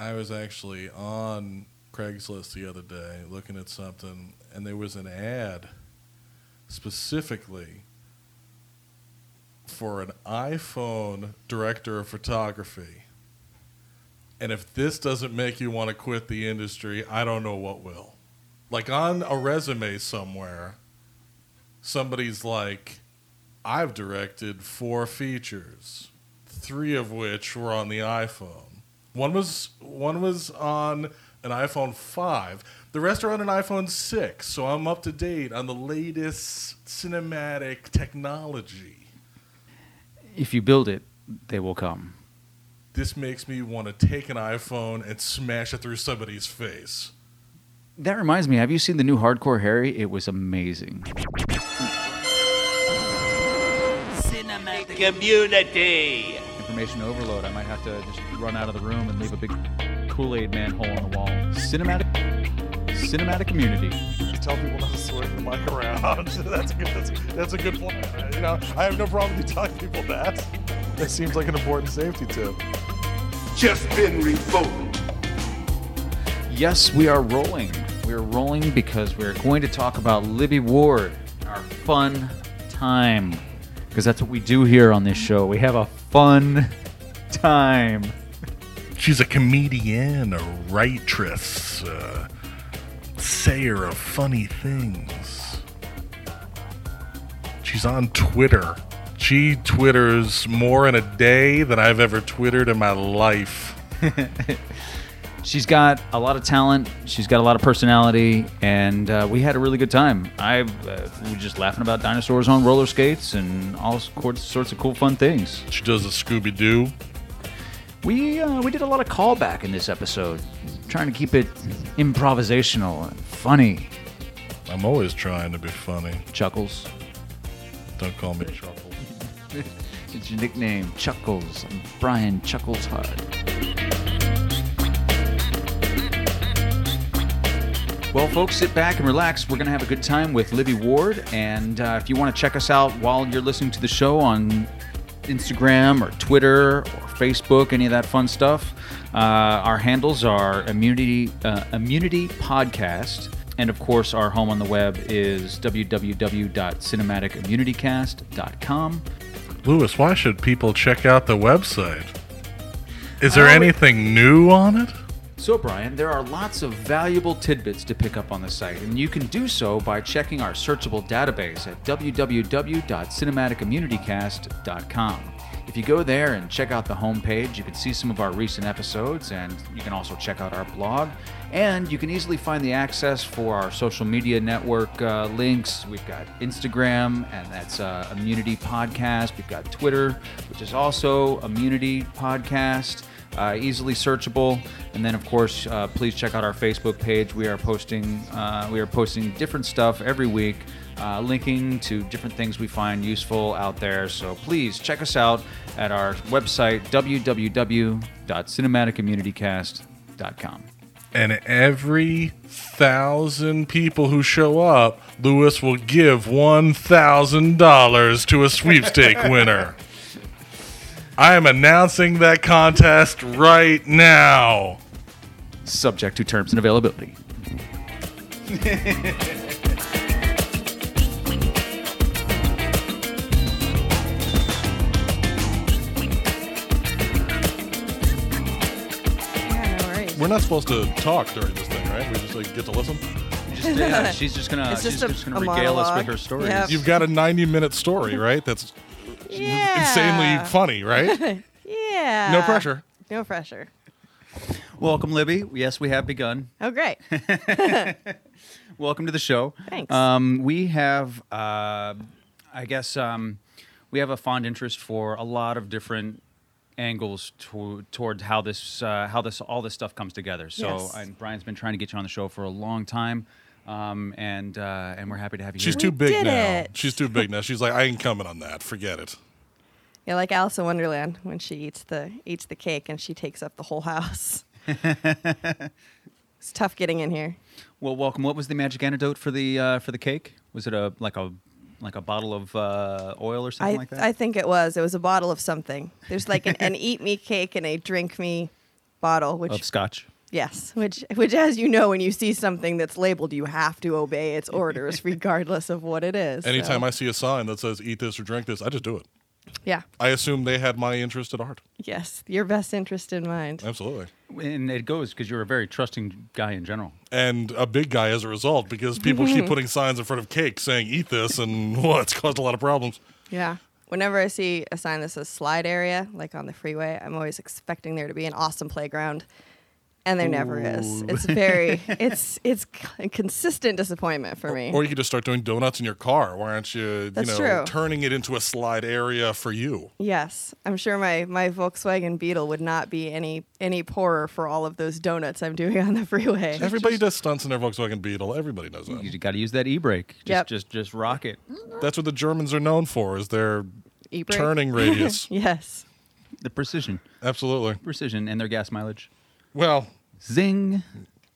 I was actually on Craigslist the other day looking at something, and there was an ad specifically for an iPhone director of photography. And if this doesn't make you want to quit the industry, I don't know what will. Like on a resume somewhere, somebody's like, I've directed four features, three of which were on the iPhone. One was one was on an iPhone 5. The rest are on an iPhone 6, so I'm up to date on the latest cinematic technology. If you build it, they will come. This makes me want to take an iPhone and smash it through somebody's face. That reminds me, have you seen the new Hardcore Henry? It was amazing. Cinematic community. Information overload. I might have to just run out of the room and leave a big Kool Aid man hole on the wall. Cinematic, cinematic community. Tell people not to swing the mic around. that's good. That's, that's a good plan. You know, I have no problem with you telling people that. That seems like an important safety tip. Just been revoked. Yes, we are rolling. We are rolling because we're going to talk about Libby Ward, our fun time. Because that's what we do here on this show. We have a fun time. She's a comedian, a waitress, a sayer of funny things. She's on Twitter. She twitters more in a day than I've ever twittered in my life. She's got a lot of talent. She's got a lot of personality, and uh, we had a really good time. I uh, we were just laughing about dinosaurs on roller skates and all sorts of cool, fun things. She does a Scooby Doo. We uh, we did a lot of callback in this episode, trying to keep it improvisational and funny. I'm always trying to be funny. Chuckles, Don't call me Chuckles. it's your nickname. Chuckles. I'm Brian Chuckles Hard. Well, folks, sit back and relax. We're going to have a good time with Libby Ward. And uh, if you want to check us out while you're listening to the show on Instagram or Twitter or Facebook, any of that fun stuff, uh, our handles are Immunity, uh, Immunity Podcast. And of course, our home on the web is www.cinematicimmunitycast.com. Lewis, why should people check out the website? Is there Uh, anything new on it? So, Brian, there are lots of valuable tidbits to pick up on the site, and you can do so by checking our searchable database at www.cinematicimmunitycast.com. If you go there and check out the homepage, you can see some of our recent episodes, and you can also check out our blog. And you can easily find the access for our social media network uh, links. We've got Instagram, and that's uh, Immunity Podcast. We've got Twitter, which is also Immunity Podcast uh, easily searchable. And then, of course, uh, please check out our Facebook page. We are posting uh, we are posting different stuff every week, uh, linking to different things we find useful out there. So please check us out at our website www.cinematicimmunitycast.com. And every thousand people who show up, Lewis will give one thousand dollars to a sweepstake winner. I am announcing that contest right now. Subject to terms and availability. Yeah, no worries. We're not supposed to talk during this thing, right? We just like get to listen. Just, yeah, she's just gonna It's she's just a- just gonna a regale us with monologue. her stories. Yep. You've got a ninety-minute story, right? That's yeah. insanely funny, right? Yeah. No pressure. No pressure. Welcome, Libby. Yes, we have begun. Oh, great. Welcome to the show. Thanks. Um, we have, uh, I guess, um, we have a fond interest for a lot of different angles to, toward how this, uh, how this, all this stuff comes together. So, Yes. and Brian's been trying to get you on the show for a long time, um, and uh, and we're happy to have you She's here. too big did now. it. She's too big now. She's like, I ain't coming on that. Forget it. Yeah, like Alice in Wonderland when she eats the eats the cake and she takes up the whole house. it's tough getting in here. Well, welcome. What was the magic antidote for the uh, for the cake? Was it a like a like a bottle of uh, oil or something I, like that? I think it was. It was a bottle of something. There's like an, an eat me cake and a drink me bottle, which of scotch. yes, which which as you know, when you see something that's labeled, you have to obey its orders, regardless of what it is. Anytime So, I see a sign that says "eat this" or "drink this," I just do it. Yeah, I assume they had my interest at heart. yes, your best interest in mind. Absolutely. And it goes because you're a very trusting guy in general. And a big guy as a result because people keep putting signs in front of cake saying "eat this," and well, it's caused a lot of problems. Yeah. Whenever I see a sign that says slide area, like on the freeway, I'm always expecting there to be an awesome playground. And there never is. It's very, it's it's c- consistent disappointment for me. Or you could just start doing donuts in your car. Why aren't you, That's you know, true. turning it into a slide area for you? yes, I'm sure my my Volkswagen Beetle would not be any any poorer for all of those donuts I'm doing on the freeway. Everybody does stunts in their Volkswagen Beetle. Everybody does that. You got to use that e-brake. Just, Yep. just, just rock it. That's what the Germans are known for is their E-brake. turning radius. Yes. The precision, Absolutely. precision, and their gas mileage. Well, Zing.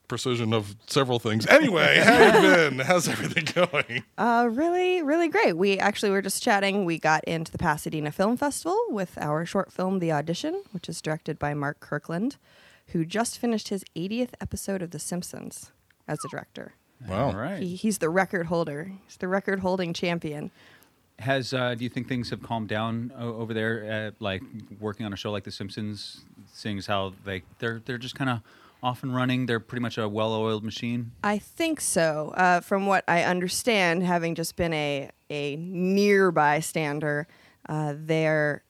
precision of several things. Anyway, how you been? How's everything going? Uh, really, really great. We actually were just chatting. We got into the Pasadena Film Festival with our short film, The Audition, which is directed by Mark Kirkland, who just finished his 80th episode of The Simpsons as a director. Wow. All right. He, he's the record holder. He's the record holding champion. Has uh, do you think things have calmed down over there? Like working on a show like The Simpsons, seeing as how they they're they're just kind of off and running. They're pretty much a well-oiled machine. I think so. Uh, from what I understand, having just been a a nearby stander, uh, they're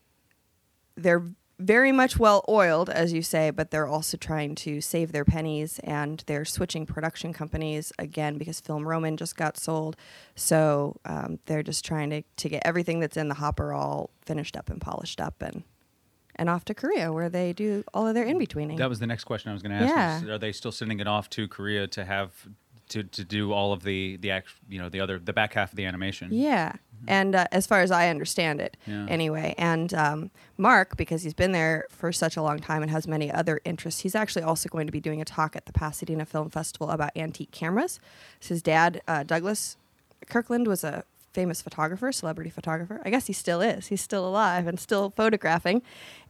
they're very much well oiled, as you say, but they're also trying to save their pennies and they're switching production companies again because Film Roman just got sold. So um, they're just trying to, to get everything that's in the hopper all finished up and polished up and and off to Korea where they do all of their in betweening. That was the next question I was going to ask. Yeah. are they still sending it off to Korea to have to, to do all of the the act, you know the other the back half of the animation? Yeah. And uh, as far as I understand it, Yeah. anyway. And um, Mark, because he's been there for such a long time and has many other interests, he's actually also going to be doing a talk at the Pasadena Film Festival about antique cameras. His dad, uh, Douglas Kirkland, was a famous photographer, celebrity photographer. I guess he still is. He's still alive and still photographing.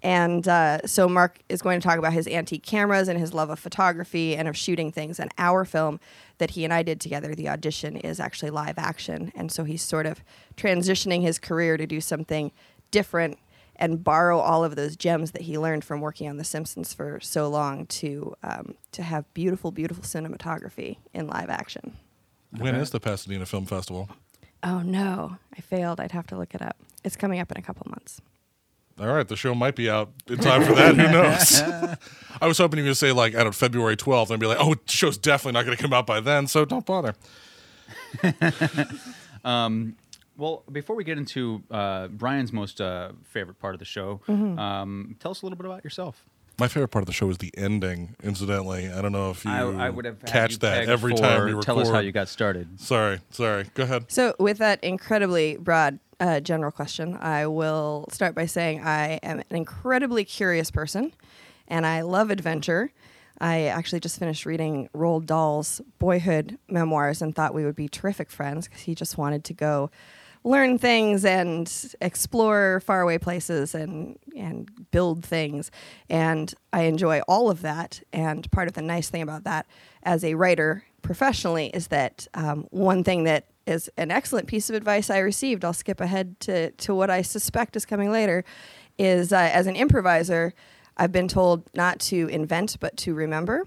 And uh, so Mark is going to talk about his antique cameras and his love of photography and of shooting things. And our film that he and I did together, the audition, is actually live action. And so he's sort of transitioning his career to do something different and borrow all of those gems that he learned from working on The Simpsons for so long to um, to have beautiful, beautiful cinematography in live action. When is the Pasadena Film Festival? Oh no, I failed. I'd have to look it up. It's coming up in a couple months. All right, the show might be out in time for that. Who knows? I was hoping you were going to say like, I don't February 12th, and be like, oh, the show's definitely not going to come out by then, so don't bother. Well, before we get into uh, Brian's most uh, favorite part of the show, Mm-hmm. um, tell us a little bit about yourself. My favorite part of the show is the ending. Incidentally, I don't know if you I, I would have catch you that every for time we record. Tell us how you got started. Sorry, sorry. Go ahead. So, with that incredibly broad uh, general question, I will start by saying I am an incredibly curious person and I love adventure. I actually just finished reading Roald Dahl's boyhood memoirs and thought we would be terrific friends because he just wanted to go learn things and explore faraway places and and build things. And I enjoy all of that. And part of the nice thing about that as a writer professionally is that um, one thing that is an excellent piece of advice I received I'll skip ahead to to what I suspect is coming later is uh, as an improviser I've been told not to invent but to remember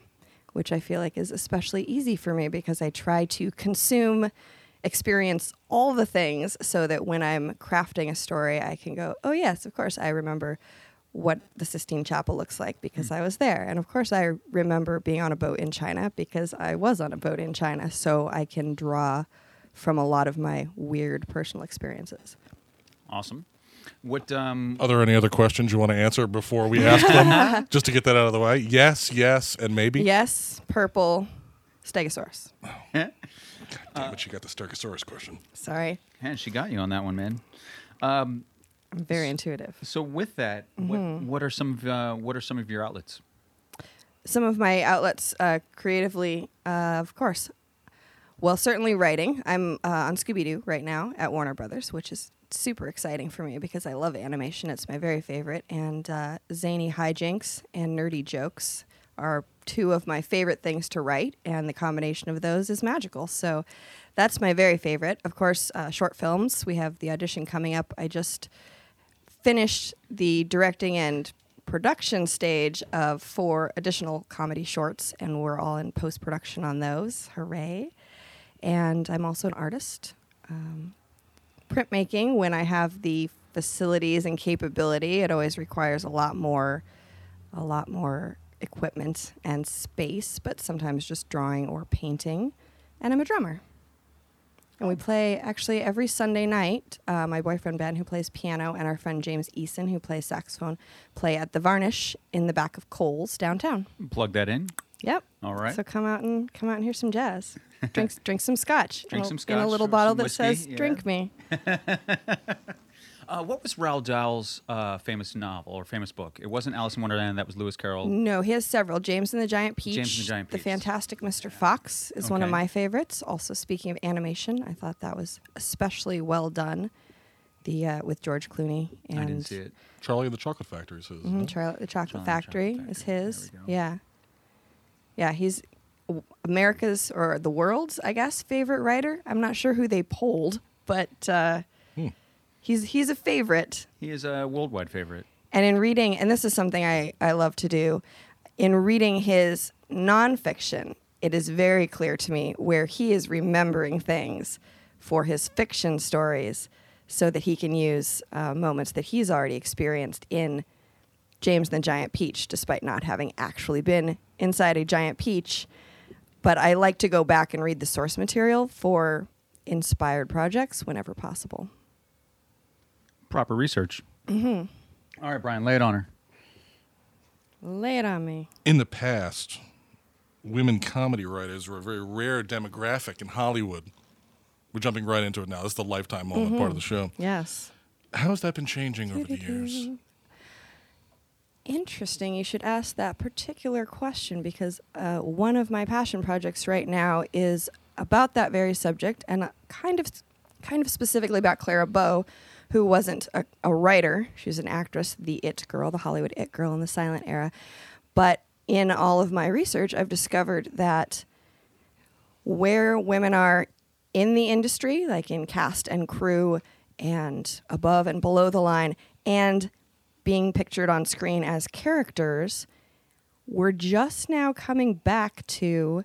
which I feel like is especially easy for me because I try to consume experience all the things so that when I'm crafting a story, I can go, oh, yes, of course, I remember what the Sistine Chapel looks like because I was there. And of course, I remember being on a boat in China because I was on a boat in China. So I can draw from a lot of my weird personal experiences. Awesome. What? Um, Are there any other questions you want to answer before we ask them? Just to get that out of the way. Yes, yes, and maybe. Yes, purple stegosaurus. Damn it, you got the Stegosaurus question. Sorry, And she got you on that one, man. I'm very intuitive. So with that, what, what are some of uh, what are some of your outlets? some of my outlets uh, creatively, uh, of course. Well, certainly writing. I'm uh, on Scooby Doo right now at Warner Brothers, which is super exciting for me because I love animation. It's my very favorite. And uh, zany hijinks and nerdy jokes are two of my favorite things to write, and the combination of those is magical. So that's my very favorite. Of course, uh, short films. We have the audition coming up. I just finished the directing and production stage of four additional comedy shorts, and we're all in post production on those. Hooray! And I'm also an artist. Um, printmaking, when I have the facilities and capability, it always requires a lot more, a lot more equipment and space, but sometimes just drawing or painting. And I'm a drummer. And we play actually every Sunday night. Uh, my boyfriend Ben, who plays piano, and our friend James Eason, who plays saxophone, play at the Varnish in the back of Cole's downtown. Plug that in. Yep. All right. So come out and come out and hear some jazz. drink drink some scotch. Drink in a- some in a little bottle that whiskey, says yeah. "Drink me." Uh, what was Roald Dahl's uh, famous novel or famous book? It wasn't Alice in Wonderland. That was Lewis Carroll. No, he has several. James and the Giant Peach. James and the Giant Peach. The Fantastic Mr. Fox is one of my favorites. Also, speaking of animation, I thought that was especially well done. The uh, with George Clooney and I didn't see it. Charlie and the Chocolate Factory says. Mhm, Charlie, the Chocolate Charlie and the Factory is his. There we go. Yeah, yeah. He's America's or the world's, I guess, favorite writer. I'm not sure who they polled, but uh. He's he's a favorite. He is a worldwide favorite. And in reading, and this is something I, I love to do, in reading his nonfiction, it is very clear to me where he is remembering things for his fiction stories so that he can use uh, moments that he's already experienced in James and the Giant Peach, despite not having actually been inside a giant peach. But I like to go back and read the source material for inspired projects whenever possible. Proper research. Mm-hmm. All right, Brian, lay it on her. Lay it on me. In the past, women comedy writers were a very rare demographic in Hollywood. We're jumping right into it now. This is the lifetime moment part of the show. Yes. How has that been changing over the years? Interesting. You should ask that particular question because uh, one of my passion projects right now is about that very subject, and uh, kind of, kind of specifically about Clara Bow, who wasn't a, a writer. She was an actress, the It Girl, the Hollywood It Girl in the silent era. But in all of my research, I've discovered that where women are in the industry, like in cast and crew and above and below the line, and being pictured on screen as characters, we're just now coming back to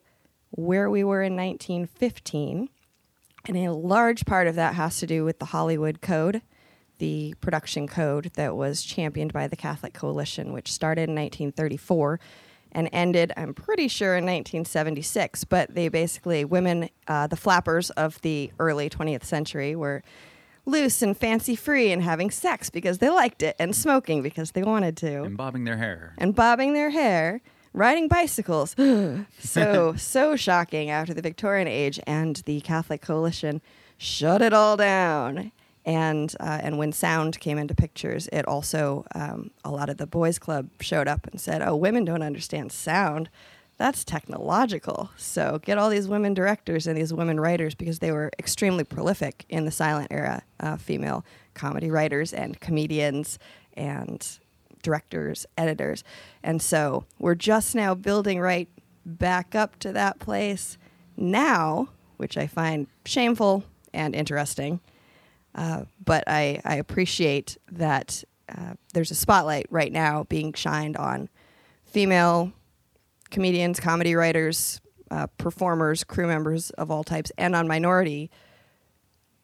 where we were in 1915. And a large part of that has to do with the Hollywood Code, the production code that was championed by the Catholic Coalition, which started in 1934 and ended, I'm pretty sure, in 1976. But they basically, women, uh, the flappers of the early 20th century, were loose and fancy free and having sex because they liked it and smoking because they wanted to And bobbing their hair. and bobbing their hair, riding bicycles. so so shocking after the Victorian age and the Catholic coalition shut it all down. And uh, and when sound came into pictures, it also um, a lot of the boys' club showed up and said, "Oh, women don't understand sound. That's technological. So get all these women directors and these women writers because they were extremely prolific in the silent era, uh, female comedy writers and comedians and directors, editors. And so we're just now building right back up to that place now, which I find shameful and interesting. Uh, but I, I appreciate that uh, there's a spotlight right now being shined on female comedians, comedy writers, uh, performers, crew members of all types, and on minority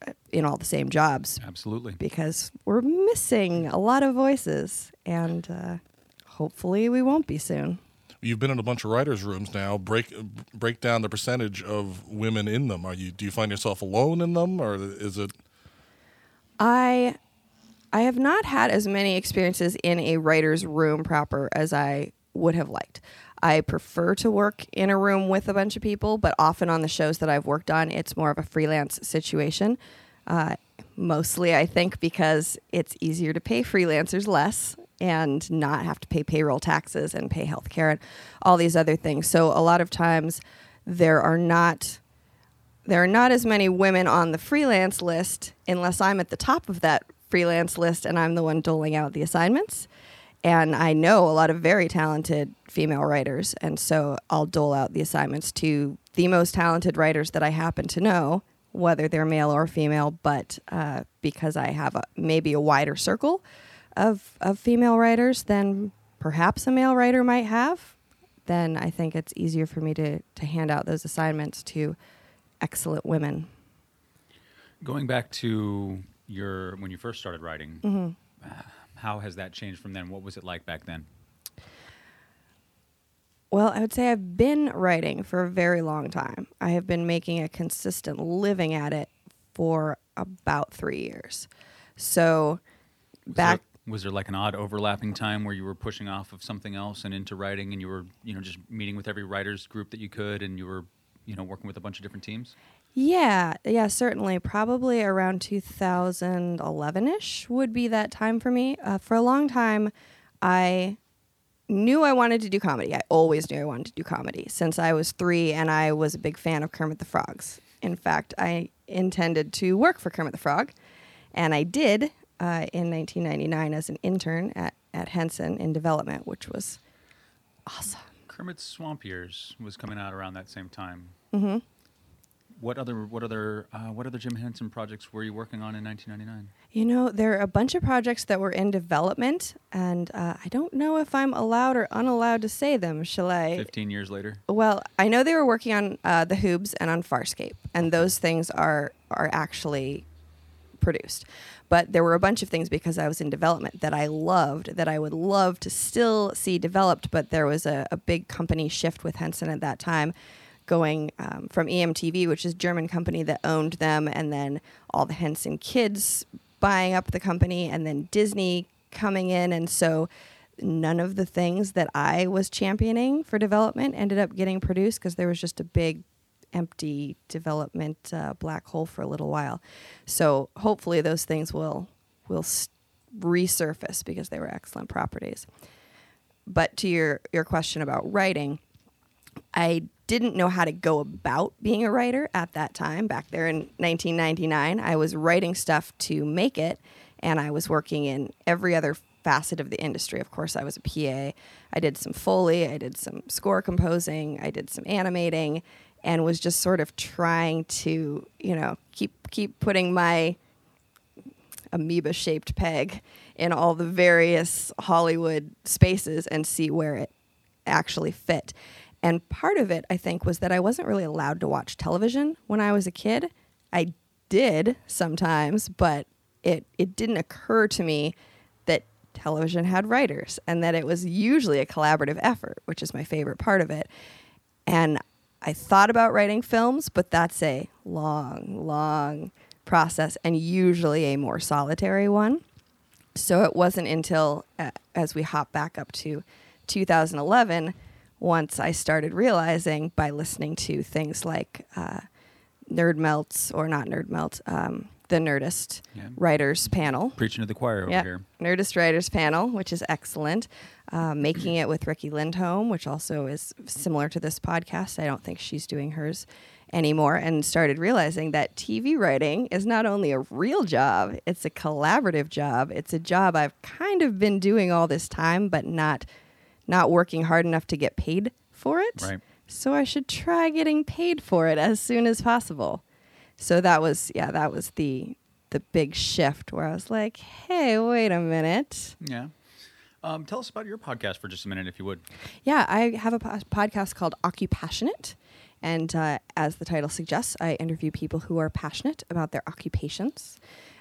uh, in all the same jobs Absolutely. because we're missing a lot of voices, and uh, hopefully we won't be soon. You've been in a bunch of writers' rooms now. Break break down the percentage of women in them. Are you do you find yourself alone in them, or is it? I I have not had as many experiences in a writer's room proper as I would have liked. I prefer to work in a room with a bunch of people, but often on the shows that I've worked on, it's more of a freelance situation. Uh, mostly, I think, because it's easier to pay freelancers less and not have to pay payroll taxes and pay health care and all these other things. So, a lot of times, there are not there are not as many women on the freelance list unless I'm at the top of that freelance list and I'm the one doling out the assignments. And I know a lot of very talented female writers. And so I'll dole out the assignments to the most talented writers that I happen to know, whether they're male or female. But uh, because I have a, maybe a wider circle of, of female writers than perhaps a male writer might have, then I think it's easier for me to, to hand out those assignments to excellent women. Going back to your when you first started writing, Mm-hmm. uh, how has that changed from then? What was it like back then? Well, I would say I've been writing for a very long time. I have been making a consistent living at it for about three years. So Was back there, was there like an odd overlapping time where you were pushing off of something else and into writing, and you were you know just meeting with every writers group that you could, and you were you know working with a bunch of different teams? Yeah, yeah, certainly. Probably around 2011 ish would be that time for me. Uh, for a long time, I knew I wanted to do comedy. I always knew I wanted to do comedy since I was three, and I was a big fan of Kermit the Frogs. In fact, I intended to work for Kermit the Frog, and I did uh, in 1999 as an intern at, at Henson in development, which was awesome. Kermit's Swamp Years was coming out around that same time. Mm-hmm. What other what other uh, what other Jim Henson projects were you working on in 1999? You know, there are a bunch of projects that were in development, and uh, I don't know if I'm allowed or unallowed to say them. Shall I? Fifteen years later. Well, I know they were working on uh, the Hoobs and on Farscape, and those things are are actually produced. But there were a bunch of things because I was in development that I loved, that I would love to still see developed. But there was a, a big company shift with Henson at that time, going um, from EMTV, which is German company that owned them, and then all the Henson kids buying up the company, and then Disney coming in, and so none of the things that I was championing for development ended up getting produced because there was just a big empty development uh, black hole for a little while. So hopefully those things will will resurface because they were excellent properties. But to your your question about writing, I didn't know how to go about being a writer at that time. Back there in 1999, I was writing stuff to make it, and I was working in every other facet of the industry. Of course, I was a PA. I did some Foley, I did some score composing, I did some animating, and was just sort of trying to, you know, keep keep putting my amoeba shaped peg in all the various Hollywood spaces and see where it actually fit. And part of it, I think, was that I wasn't really allowed to watch television when I was a kid. I did sometimes, but it, it didn't occur to me that television had writers and that it was usually a collaborative effort, which is my favorite part of it. And I thought about writing films, but that's a long, long process and usually a more solitary one. So it wasn't until, uh, as we hop back up to 2011, once I started realizing by listening to things like uh, Nerd Melts, or not Nerd Melt, um, the Nerdist Yeah. Writers Panel. Preaching to the choir over Yeah, here. Nerdist Writers Panel, which is excellent. Uh, making it with Riki Lindhome, which also is similar to this podcast. I don't think she's doing hers anymore. And started realizing that TV writing is not only a real job, it's a collaborative job. It's a job I've kind of been doing all this time, but not not working hard enough to get paid for it. Right. So I should try getting paid for it as soon as possible. So that was yeah, that was the the big shift where I was like, "Hey, wait a minute." Yeah. Um, tell us about your podcast for just a minute, if you would. Yeah, I have a po- podcast called Occupassionate. And uh, as the title suggests, I interview people who are passionate about their occupations.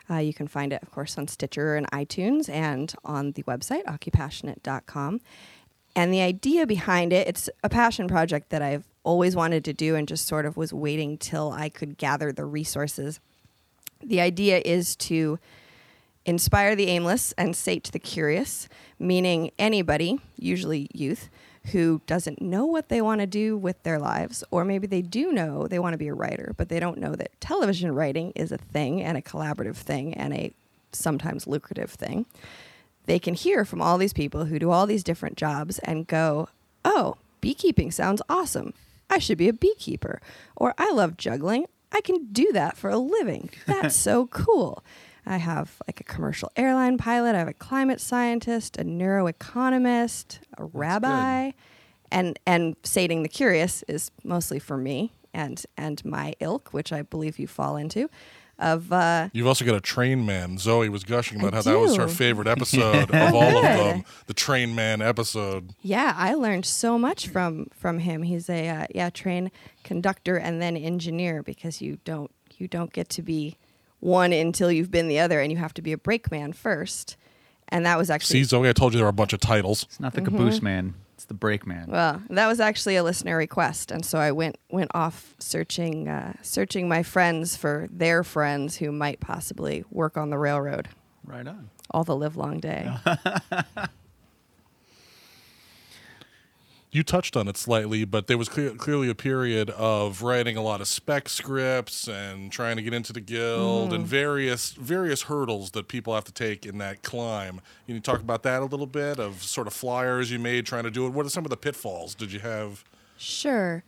Uh, you can find it, of course, on Stitcher and iTunes and on the website, occupassionate.com. And the idea behind it, it's a passion project that I've always wanted to do and just sort of was waiting till I could gather the resources. The idea is to inspire the aimless and sate the curious, meaning anybody, usually youth, who doesn't know what they want to do with their lives, or maybe they do know they want to be a writer, but they don't know that television writing is a thing and a collaborative thing and a sometimes lucrative thing. They can hear from all these people who do all these different jobs and go, oh, beekeeping sounds awesome. I should be a beekeeper. Or I love juggling. I can do that for a living. That's so cool. I have like a commercial airline pilot. I have a climate scientist, a neuroeconomist, a rabbi, and and sating the curious is mostly for me and and my ilk, which I believe you fall into. Of uh, You've also got a train man. Zoe was gushing about I how that was her favorite episode of all of them. The train man episode. yeah, I learned so much from from him. He's a uh, yeah train conductor and then engineer because you don't you don't get to be one until you've been the other, and you have to be a brakeman first. And that was actually See, Zoe, I told you there were a bunch of titles. It's not the caboose man. It's the brake man. Well, that was actually a listener request, and so I went went off searching uh, searching my friends for their friends who might possibly work on the railroad right on. all the live long day. You touched on it slightly, but there was clear, clearly a period of writing a lot of spec scripts and trying to get into the guild and mm-hmm. various various hurdles that people have to take in that climb. Can you talk about that a little bit of sort of flyers you made trying to do it? What are some of the pitfalls did you have? Sure.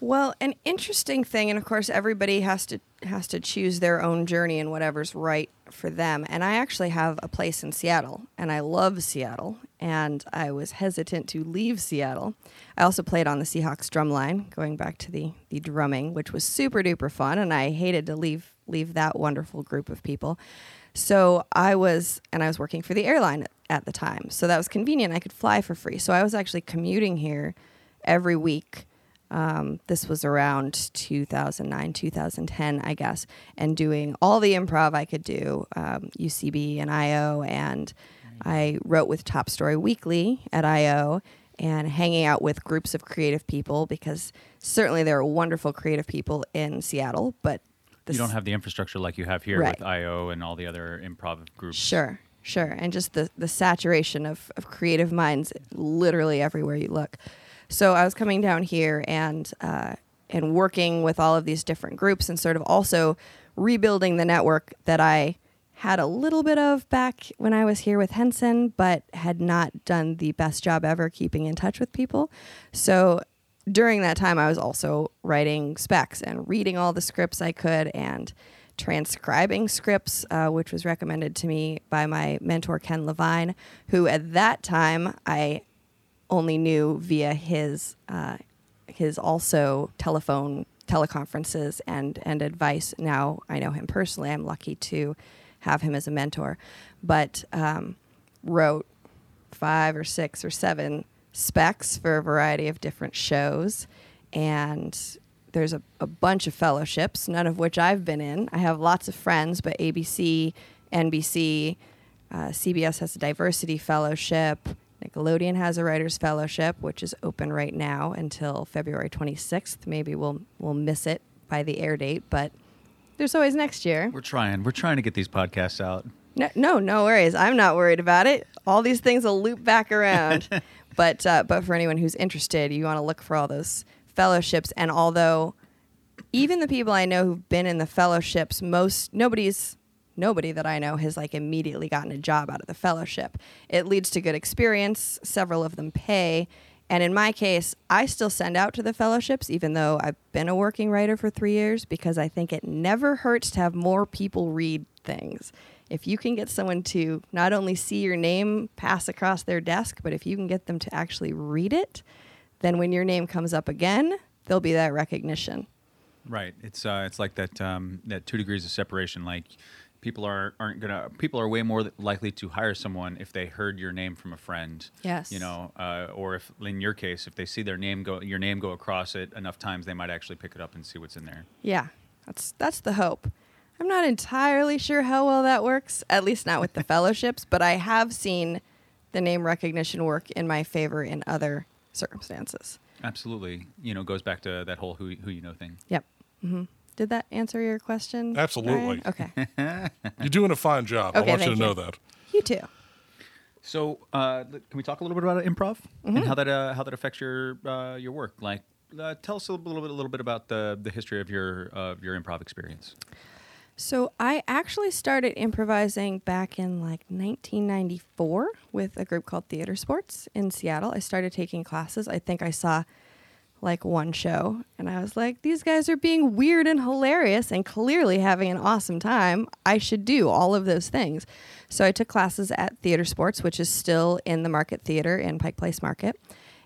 Well, an interesting thing, and of course, everybody has to has to choose their own journey and whatever's right for them. And I actually have a place in Seattle, and I love Seattle. And I was hesitant to leave Seattle. I also played on the Seahawks drum line, going back to the the drumming, which was super duper fun. And I hated to leave leave that wonderful group of people. So I was, and I was working for the airline at the time. So that was convenient. I could fly for free. So I was actually commuting here every week. Um, this was around 2009, 2010, I guess, and doing all the improv I could do, um, UCB and IO. And I wrote with Top Story Weekly at IO and hanging out with groups of creative people because certainly there are wonderful creative people in Seattle, but You don't have the infrastructure like you have here Right. with IO and all the other improv groups. Sure, sure. And just the, the saturation of, of creative minds literally everywhere you look. So I was coming down here and uh, and working with all of these different groups and sort of also rebuilding the network that I had a little bit of back when I was here with Henson, but had not done the best job ever keeping in touch with people. So during that time, I was also writing specs and reading all the scripts I could and transcribing scripts, uh, which was recommended to me by my mentor, Ken Levine, who at that time I only knew via his uh, his also telephone teleconferences and and advice. Now I know him personally. I'm lucky to have him as a mentor, but um, wrote five or six or seven specs for a variety of different shows, and there's a, a bunch of fellowships, none of which I've been in. I have lots of friends, but ABC, NBC, uh, CBS has a diversity fellowship. Nickelodeon has a writers fellowship, which is open right now until February 26th. Maybe we'll we'll miss it by the air date, but there's always next year. We're trying. We're trying to get these podcasts out. No, no, no worries. I'm not worried about it. All these things will loop back around. but uh, but for anyone who's interested, you want to look for all those fellowships. And although even the people I know who've been in the fellowships, most nobody's nobody that I know has like immediately gotten a job out of the fellowship. It leads to good experience. Several of them pay. And in my case, I still send out to the fellowships, even though I've been a working writer for three years, because I think it never hurts to have more people read things. If you can get someone to not only see your name pass across their desk, but if you can get them to actually read it, then when your name comes up again, there'll be that recognition. Right. It's uh, it's like that um, that two degrees of separation. Like people are aren't gonna people are way more likely to hire someone if they heard your name from a friend. Yes. You know, uh, or if in your case, if they see their name go your name go across it enough times, they might actually pick it up and see what's in there. Yeah, that's that's the hope. I'm not entirely sure how well that works, at least not with the fellowships, but I have seen the name recognition work in my favor in other circumstances. Absolutely. You know, goes back to that whole who who you know thing. Yep. hmm Did that answer your question? Absolutely. Ryan? Okay. You're doing a fine job. Okay, I want you thank to know you. that. you too. So, uh, can we talk a little bit about improv Mm-hmm. and how that uh, how that affects your uh, your work? Like, uh, tell us a little bit a little bit about the the history of your of your improv experience. So I actually started improvising back in like 1994 with a group called Theater Sports in Seattle. I started taking classes. I think I saw like one show. And I was like, these guys are being weird and hilarious and clearly having an awesome time. I should do all of those things. So I took classes at Theater Sports, which is still in the Market Theater in Pike Place Market.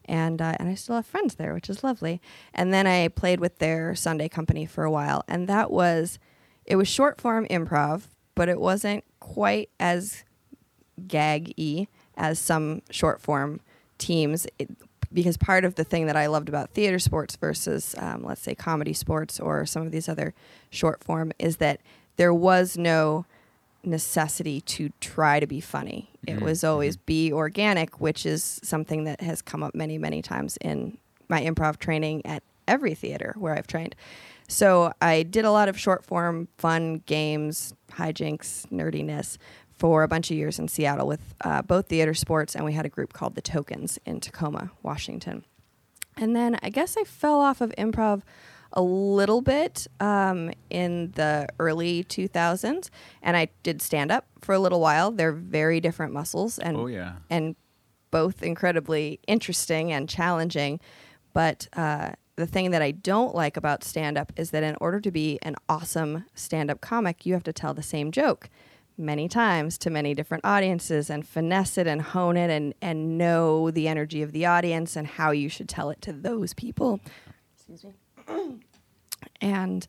And, uh, and I still have friends there, which is lovely. And then I played with their Sunday company for a while. And that was, it was short form improv, but it wasn't quite as gag y as some short form teams. Because part of the thing that I loved about theater sports versus, um, let's say, comedy sports or some of these other short form is that there was no necessity to try to be funny. It was always be organic, which is something that has come up many, many times in my improv training at every theater where I've trained. So I did a lot of short form fun games, hijinks, nerdiness for a bunch of years in Seattle with uh, both theater sports, and we had a group called the Tokens in Tacoma, Washington. And then I guess I fell off of improv a little bit um, in the early 2000s, and I did stand up for a little while. They're very different muscles, and Oh, yeah. and both incredibly interesting and challenging. But uh, the thing that I don't like about stand up is that in order to be an awesome stand up comic, you have to tell the same joke many times to many different audiences and finesse it and hone it and, and know the energy of the audience and how you should tell it to those people. Excuse me. and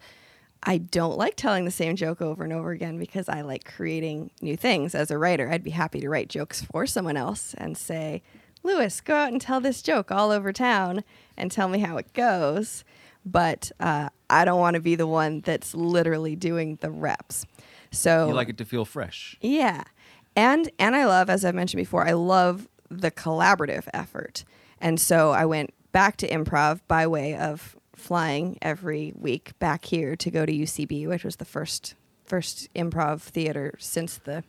I don't like telling the same joke over and over again because I like creating new things as a writer. I'd be happy to write jokes for someone else and say, Lewis, go out and tell this joke all over town and tell me how it goes. But uh, I don't want to be the one that's literally doing the reps. So You like it to feel fresh. yeah. And and I love, as I've mentioned before, I love the collaborative effort. And so I went back to improv by way of flying every week back here to go to UCB, which was the first first improv theater since the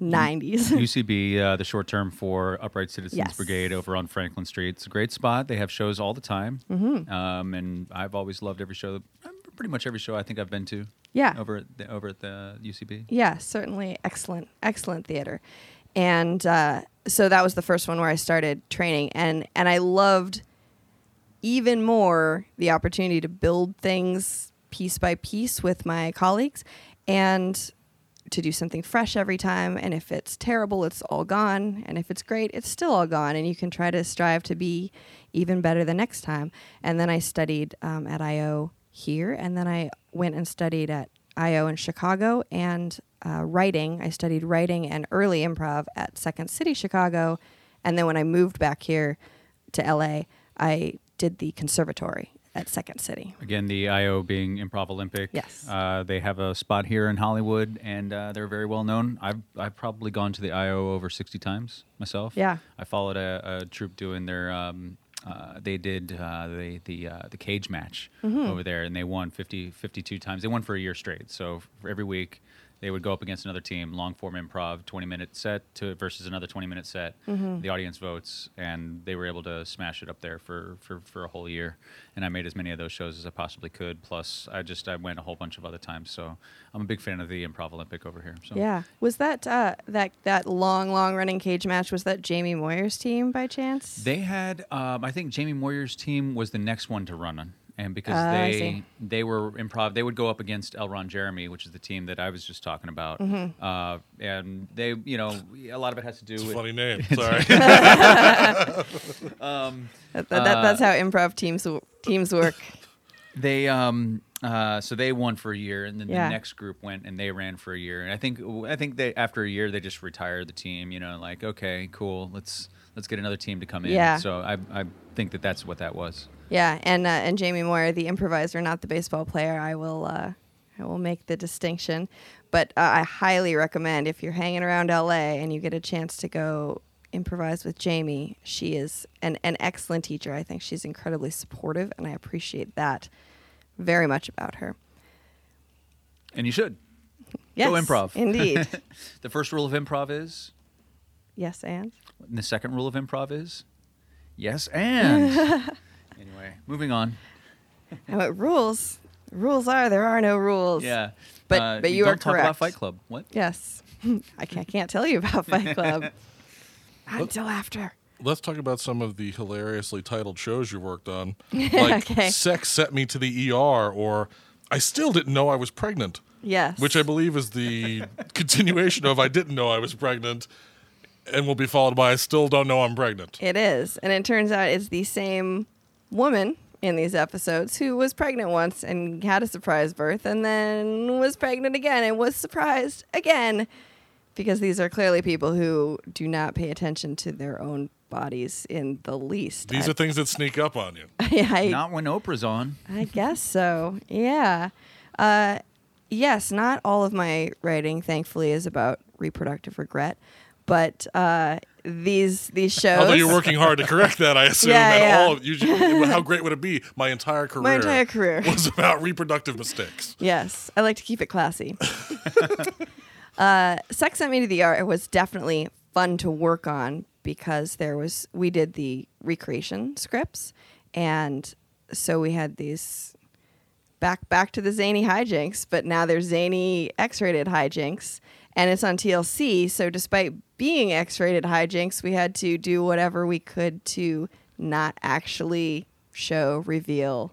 90s. UCB, uh, the short term for Upright Citizens Yes. Brigade over on Franklin Street. It's a great spot. They have shows all the time. Mm-hmm. Um, and I've always loved every show, pretty much every show I think I've been to. Yeah. Over at the, over at the UCB. Yeah, certainly excellent, excellent theater. And uh, so that was the first one where I started training, and and I loved even more the opportunity to build things piece by piece with my colleagues, and to do something fresh every time. And if it's terrible, it's all gone, and if it's great, it's still all gone. And you can try to strive to be even better the next time. And then I studied um, at IO here, and then I went and studied at IO in Chicago and uh, writing. I studied writing and early improv at Second City Chicago, and then when I moved back here to LA, I did the conservatory at Second City. Again, the IO being Improv Olympic. Yes. Uh, they have a spot here in Hollywood, and uh, they're very well known. I've I've probably gone to the IO over sixty times myself. Yeah. I followed a, a troupe doing their. Um, uh, they did uh, the the uh, the cage match Mm-hmm. over there, and they won 50, 52 times. They won for a year straight. So for every week, they would go up against another team, long form improv, twenty minute set to versus another twenty minute set. Mm-hmm. The audience votes, and they were able to smash it up there for, for, for a whole year. And I made as many of those shows as I possibly could. Plus, I just I went a whole bunch of other times. So I'm a big fan of the Improv Olympic over here. So Yeah. Was that uh, that that long, long running cage match? Was that Jamie Moyer's team by chance? They had, um, I think Jamie Moyer's team was the next one to run on, and because Ah, they they were improv, they would go up against Elron Jeremy, which is the team that I was just talking about, Mm-hmm. uh, and they, you know, a lot of it has to do It's a with funny name. Sorry. That, that, that- that's how improv teams teams work. they um uh so they won for a year and then Yeah. the next group went and they ran for a year and i think i think they after a year they just retired the team you know like okay cool let's let's get another team to come in Yeah. so i i think that that's what that was Yeah, and uh, and Jamie Moyer, the improviser, not the baseball player. I will uh, I will make the distinction, but uh, I highly recommend if you're hanging around LA and you get a chance to go improvise with Jamie. She is an an excellent teacher. I think she's incredibly supportive, and I appreciate that very much about her. and you should Yes, go improv indeed. the first rule of improv is yes, and and the second rule of improv is yes and anyway moving on and what rules? Rules are there are no rules. yeah But- Uh, but you don't are talk about fight club what Yes, I can't, can't tell you about Fight Club Not until after. let's talk about some of the hilariously titled shows you worked on. Like Okay. Sex Sent Me to the ER or I Still Didn't Know I Was Pregnant, Yes. which I believe is the continuation of I Didn't Know I Was Pregnant and will be followed by I Still Don't Know I'm Pregnant. It is. And it turns out it's the same woman in these episodes who was pregnant once and had a surprise birth and then was pregnant again and was surprised again because these are clearly people who do not pay attention to their own bodies in the least. These I, are things that sneak up on you. I, Not when Oprah's on. I guess so. Yeah. Uh, yes, not all of my writing, thankfully, is about reproductive regret, but uh, these these shows. Although you're working hard to correct that, I assume. Yeah, and yeah. all of you, how great would it be? My entire career, My entire career. was about reproductive mistakes. Yes, I like to keep it classy. uh, Sex Sent Me to the Art It was definitely fun to work on because there was we did the recreation scripts, and so we had these back back to the zany hijinks, but now there's zany X-rated hijinks, and it's on TLC. So despite being X-rated hijinks, we had to do whatever we could to not actually show reveal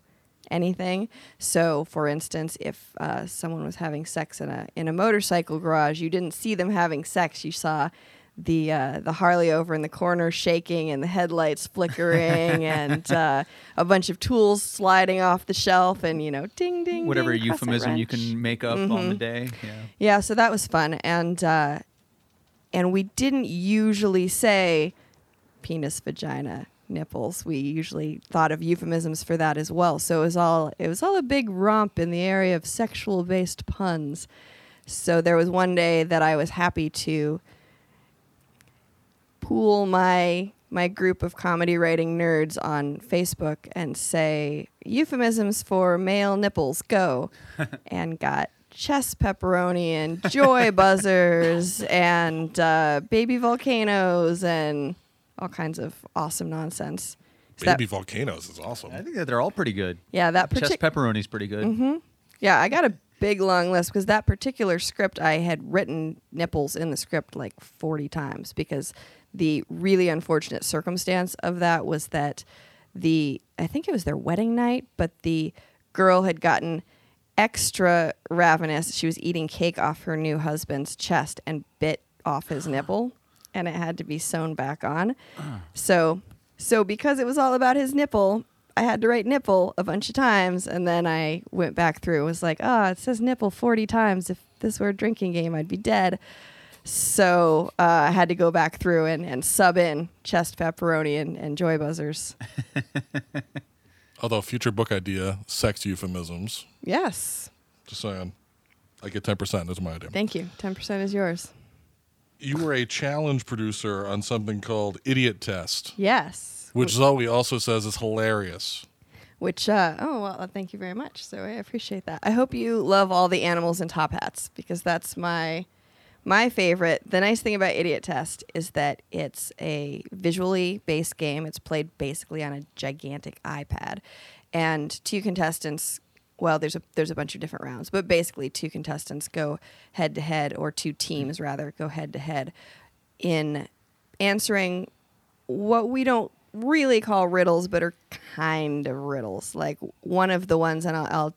anything. So, for instance, if uh, someone was having sex in a in a motorcycle garage, you didn't see them having sex. You saw the uh, the Harley over in the corner shaking and the headlights flickering and uh, a bunch of tools sliding off the shelf and you know ding ding Whatever ding, euphemism you can make up on the day. Yeah. Yeah, so that was fun, and uh, and we didn't usually say penis, vagina, nipples. We usually thought of euphemisms for that as well. So it was all it was all a big romp in the area of sexual based puns. So there was one day that I was happy to pool my my group of comedy writing nerds on Facebook and say euphemisms for male nipples go and got chest pepperoni and joy buzzers and uh, baby volcanoes and all kinds of awesome nonsense. So that- Baby volcanoes is awesome. I think that they're all pretty good. yeah, that Chest particular pepperoni's pretty good. yeah, I got a big long list because that particular script I had written nipples in the script like 40 times because the really unfortunate circumstance of that was that the I think it was their wedding night, but the girl had gotten extra ravenous. She was eating cake off her new husband's chest and bit off his nipple and it had to be sewn back on. So so because it was all about his nipple, I had to write nipple a bunch of times, and then I went back through. and was like, oh, it says nipple forty times. If this were a drinking game, I'd be dead. So uh, I had to go back through and, and sub in chest pepperoni and, and joy buzzers. Although future book idea, sex euphemisms. Yes, Just saying. I get ten percent. That's my idea. thank you. Ten percent is yours. you were a challenge producer on something called Idiot Test, Yes, which Zoe also says is hilarious. Which, uh, oh, well, uh, thank you very much. So I appreciate that. I hope you love all the animals in top hats because that's my my favorite. The nice thing about Idiot Test is that it's a visually based game. It's played basically on a gigantic iPad, and two contestants. Well, there's a there's a bunch of different rounds, but basically two contestants go head to head, or two teams rather go head to head, in answering what we don't really call riddles, but are kind of riddles. Like one of the ones, and I'll I'll,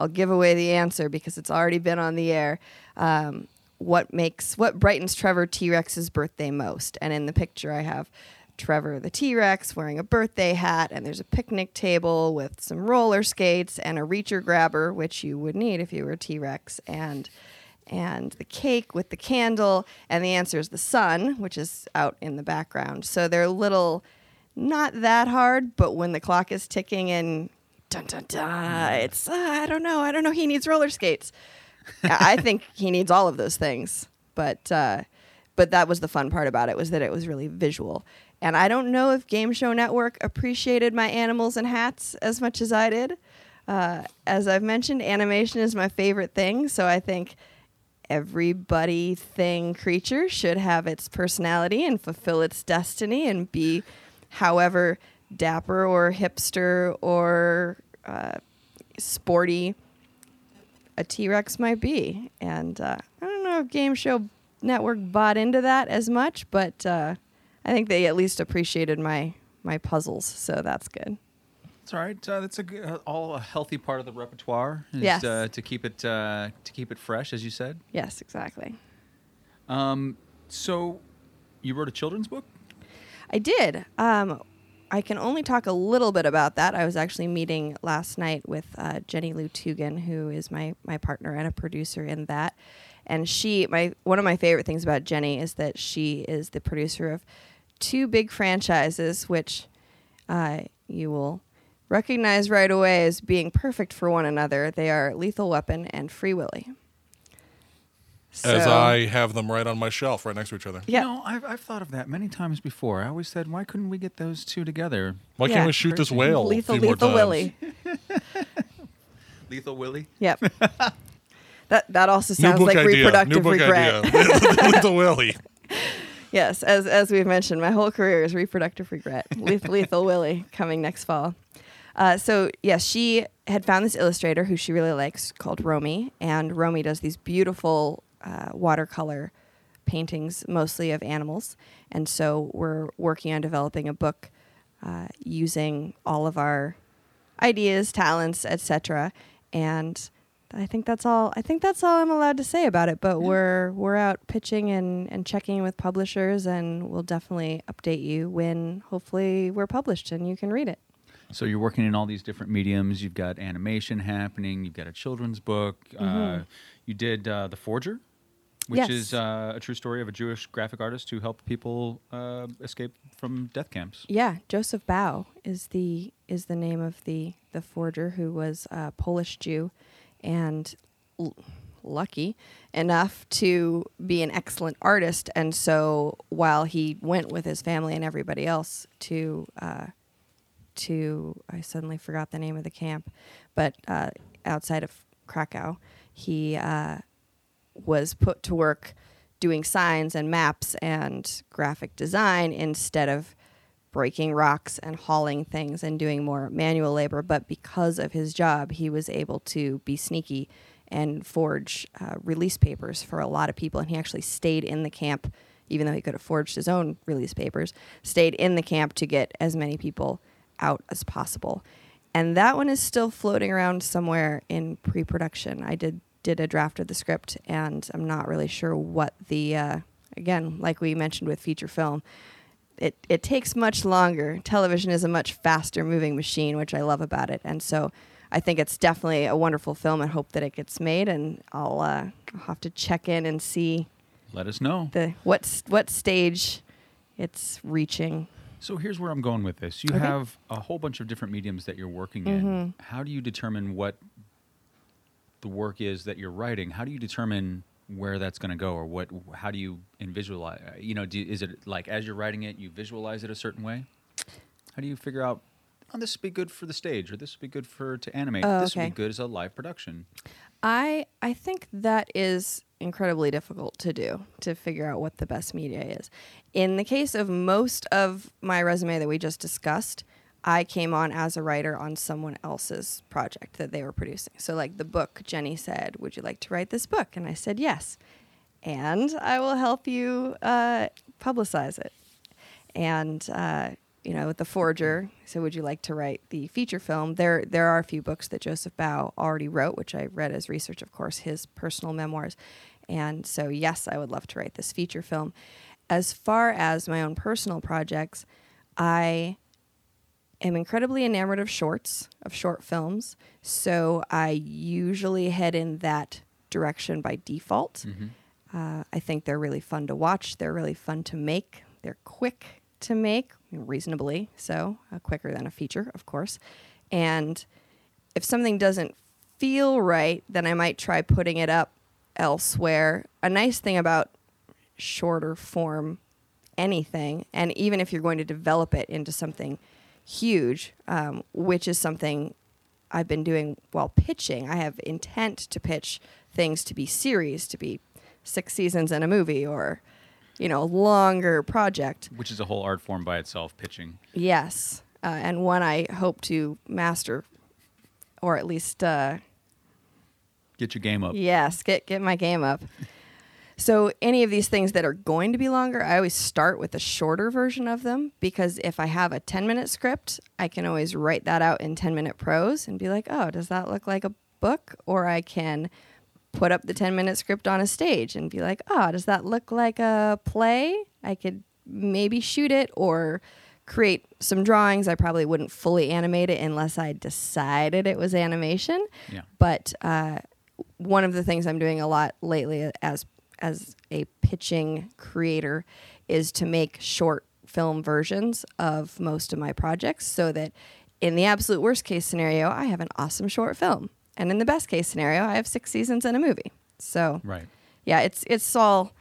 I'll give away the answer because it's already been on the air. Um, what makes what brightens Trevor T Rex's birthday most? And in the picture, I have Trevor the T Rex wearing a birthday hat, and there's a picnic table with some roller skates and a reacher grabber, which you would need if you were T Rex, and and the cake with the candle, and the answer is the sun, which is out in the background. So they're little, not that hard, but when the clock is ticking and dun dun dun, it's uh, I don't know, I don't know. He needs roller skates. I think he needs all of those things, but uh, but that was the fun part about it was that it was really visual. And I don't know if Game Show Network appreciated my animals and hats as much as I did. Uh, as I've mentioned, animation is my favorite thing, so I think everybody, thing, creature should have its personality and fulfill its destiny and be however dapper or hipster or uh, sporty a T Rex might be. And uh, I don't know if Game Show Network bought into that as much, but uh, I think they at least appreciated my my puzzles, so that's good. That's all right. Uh, that's a good, uh, all a healthy part of the repertoire. Is, Yes. Uh, to keep it uh, to keep it fresh, as you said. Yes, exactly. Um, so, you wrote a children's book. I did. Um, I can only talk a little bit about that. I was actually meeting last night with uh, Jennie Lew Tugend, who is my my partner and a producer in that. And she, my one of my favorite things about Jenny is that she is the producer of two big franchises, which uh, you will recognize right away as being perfect for one another. They are Lethal Weapon and Free Willy. As I have them right on my shelf, right next to each other. yeah. You know, I've, I've thought of that many times before. I always said, why couldn't we get those two together? Why Yeah. can't we shoot this whale? a Lethal, few more Lethal times? Willy. Lethal Willie. Yep. that that also New sounds book like idea. reproductive New book regret. idea. Lethal Willy. Yes, as as we've mentioned, my whole career is reproductive regret. Leth- Lethal Willy coming next fall. Uh, so yes, she had found this illustrator who she really likes called Romy, and Romy does these beautiful uh, watercolor paintings, mostly of animals. And so we're working on developing a book uh, using all of our ideas, talents, etc. And I think that's all. I think that's all I'm allowed to say about it. But we're we're out pitching and, and checking with publishers, and we'll definitely update you when hopefully we're published and you can read it. So you're working in all these different mediums. You've got animation happening. You've got a children's book. Uh, you did uh, The Forger, which Yes. is uh, a true story of a Jewish graphic artist who helped people uh, escape from death camps. Yeah, Joseph Bau is the is the name of the the forger who was a Polish Jew, and l- lucky enough to be an excellent artist. And so while he went with his family and everybody else to uh, to I suddenly forgot the name of the camp, but uh, outside of Krakow, he uh, was put to work doing signs and maps and graphic design instead of breaking rocks and hauling things and doing more manual labor. But because of his job, he was able to be sneaky and forge uh, release papers for a lot of people. And he actually stayed in the camp, even though he could have forged his own release papers, stayed in the camp to get as many people out as possible. And that one is still floating around somewhere in pre-production. I did did a draft of the script, and I'm not really sure what the uh, again, like we mentioned with feature film, it it takes much longer. Television is a much faster moving machine, which I love about it, and so I think it's definitely a wonderful film, and hope that it gets made. And I'll, uh, I'll have to check in and see Let us know. the what s- what stage it's reaching. So here's where I'm going with this. You Okay. Mm-hmm. have a whole bunch of different mediums that you're working in. How do you determine what the work is that you're writing? How do you determine where that's going to go, or what? How do you visualize? You know, do, is it like as you're writing it, you visualize it a certain way? How do you figure out? Oh, this would be good for the stage, or this would be good for to animate. Oh, this would be good as a live production. I I think that is incredibly difficult to do to figure out what the best media is. In the case of most of my resume that we just discussed, I came on as a writer on someone else's project that they were producing. So like the book, Jenny said, "Would you like to write this book?" And I said yes, and I will help you uh, publicize it. And uh, you know, with the Forger, so would you like to write the feature film? There, there are a few books that Joseph Bau already wrote, which I read as research, of course, his personal memoirs. And so, yes, I would love to write this feature film. As far as my own personal projects, I am incredibly enamored of shorts, of short films. So I usually head in that direction by default. Uh, I think they're really fun to watch. They're really fun to make. They're quick to make, reasonably so, uh, quicker than a feature, of course. And if something doesn't feel right, then I might try putting it up elsewhere. A nice thing about shorter form anything, and even if you're going to develop it into something huge, um, which is something I've been doing while pitching. I have intent to pitch things to be series, to be six seasons in a movie, or you know, a longer project. Which is a whole art form by itself, pitching. Yes, uh, and one I hope to master, or at least uh, Get your game up. Yes, get get my game up. So any of these things that are going to be longer, I always start with a shorter version of them because if I have a 10 minute script, I can always write that out in 10 minute prose and be like, "Oh, does that look like a book?" Or I can put up the 10 minute script on a stage and be like, "Oh, does that look like a play?" I could maybe shoot it or create some drawings. I probably wouldn't fully animate it unless I decided it was animation. Yeah. But uh, one of the things I'm doing a lot lately as as a pitching creator is to make short film versions of most of my projects so that in the absolute worst case scenario, I have an awesome short film. And in the best case scenario, I have six seasons and a movie. So Right. yeah, it's it's all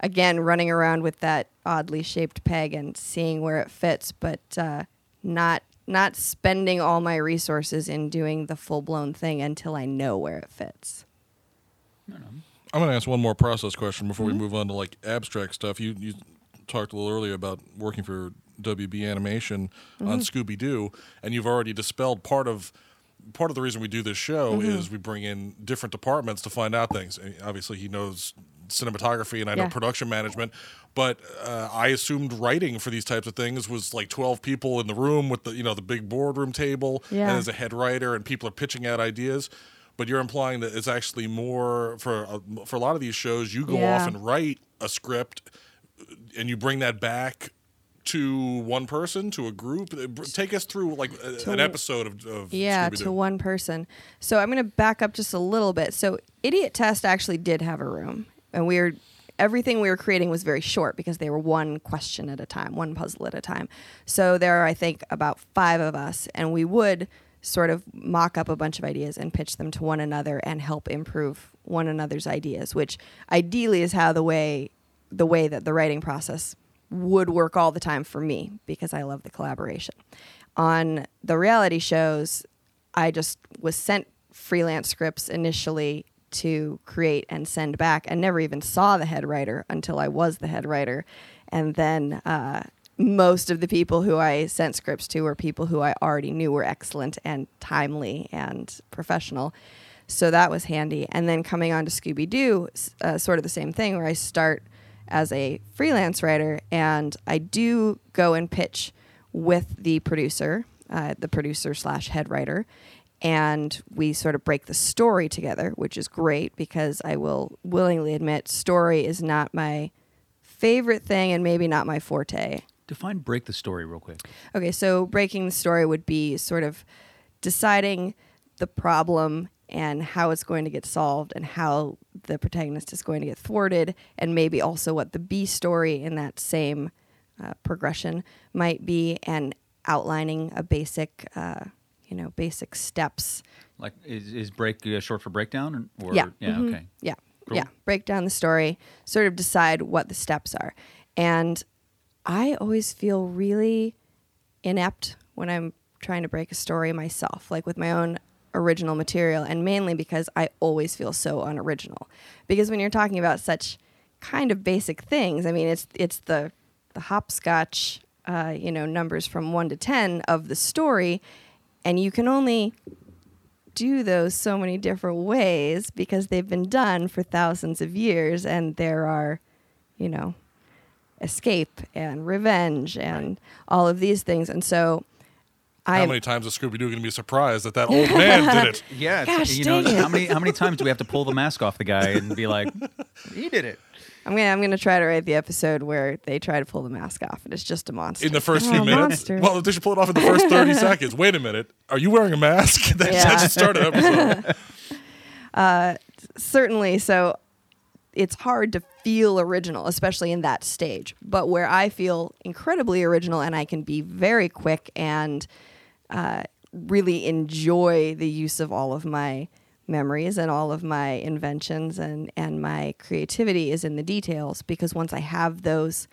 again running around with that oddly shaped peg and seeing where it fits, but uh, not not spending all my resources in doing the full blown thing until I know where it fits. I'm going to ask one more process question before Mm-hmm. we move on to like abstract stuff. You you talked a little earlier about working for WB Animation Mm-hmm. on Scooby Doo, and you've already dispelled part of part of the reason we do this show Mm-hmm. is we bring in different departments to find out things. And Obviously, he knows cinematography and I know Yeah. production management, but uh, I assumed writing for these types of things was like 12 people in the room with the you know the big boardroom table Yeah. and as a head writer and people are pitching out ideas. But you're implying that it's actually more for a, for a lot of these shows. You go Yeah. off and write a script, and you bring that back to one person, to a group. Uh, Take us through like a, To- an episode of, of Yeah, Scooby-Doo. to one person. So I'm going to back up just a little bit. So Idiot Test actually did have a room, and we were everything we were creating was very short because they were one question at a time, one puzzle at a time. So there are I think about 5 of us and we would sort of mock up a bunch of ideas and pitch them to one another and help improve one another's ideas, which ideally is how the way the way that the writing process would work all the time for me because I love the collaboration. On the reality shows, I just was sent freelance scripts initially to create and send back and never even saw the head writer until I was the head writer. And then uh, most of the people who I sent scripts to were people who I already knew were excellent and timely and professional. So that was handy. And then coming on to Scooby Doo, uh, sort of the same thing where I start as a freelance writer and I do go and pitch with the producer, uh, the producer slash head writer, and we sort of break the story together, which is great because I will willingly admit story is not my favorite thing and maybe not my forte. Define break the story real quick. Okay, so breaking the story would be sort of deciding the problem and how it's going to get solved and how the protagonist is going to get thwarted, and maybe also what the B story in that same uh, progression might be, and outlining a basic, uh, you know, basic steps. Like is, is break uh, short for breakdown or Yeah. yeah Mhm. okay. Yeah. Cool. Yeah. Break down the story, sort of decide what the steps are. And I always feel really inept when I'm trying to break a story myself, like with my own original material, and mainly because I always feel so unoriginal. Because when you're talking about such kind of basic things, I mean, it's it's the the hopscotch, uh, you know, numbers from one to ten of the story, and you can only do those so many different ways because they've been done for thousands of years and there are you know escape and revenge and all of these things and so How I many times is Scooby Doo going to be surprised that that old man did it? Yeah, it's- Gosh, you know it. how many how many times do we have to pull the mask off the guy and be like, he did it? I'm gonna I'm gonna try to write the episode where they try to pull the mask off and it's just a monster In the first Oh, few minutes, monster. well, they should pull it off in the first thirty seconds. Wait a minute, are you wearing a mask? that, Yeah. that should start an episode. certainly so it's hard to feel original especially in that stage. But where i feel incredibly original and i can be very quick and uh, really enjoy the use of all of my memories and all of my inventions and, and my creativity is in the details because once i have those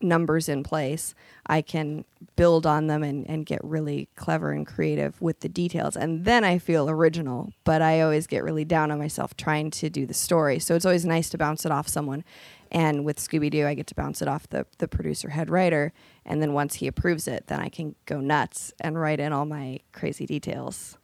numbers in place, I can build on them and, and get really clever and creative with the details. And then I feel original, but I always get really down on myself trying to do the story. So it's always nice to bounce it off someone. And with Scooby Doo, I get to bounce it off the, the producer head writer. And then once he approves it, then I can go nuts and write in all my crazy details.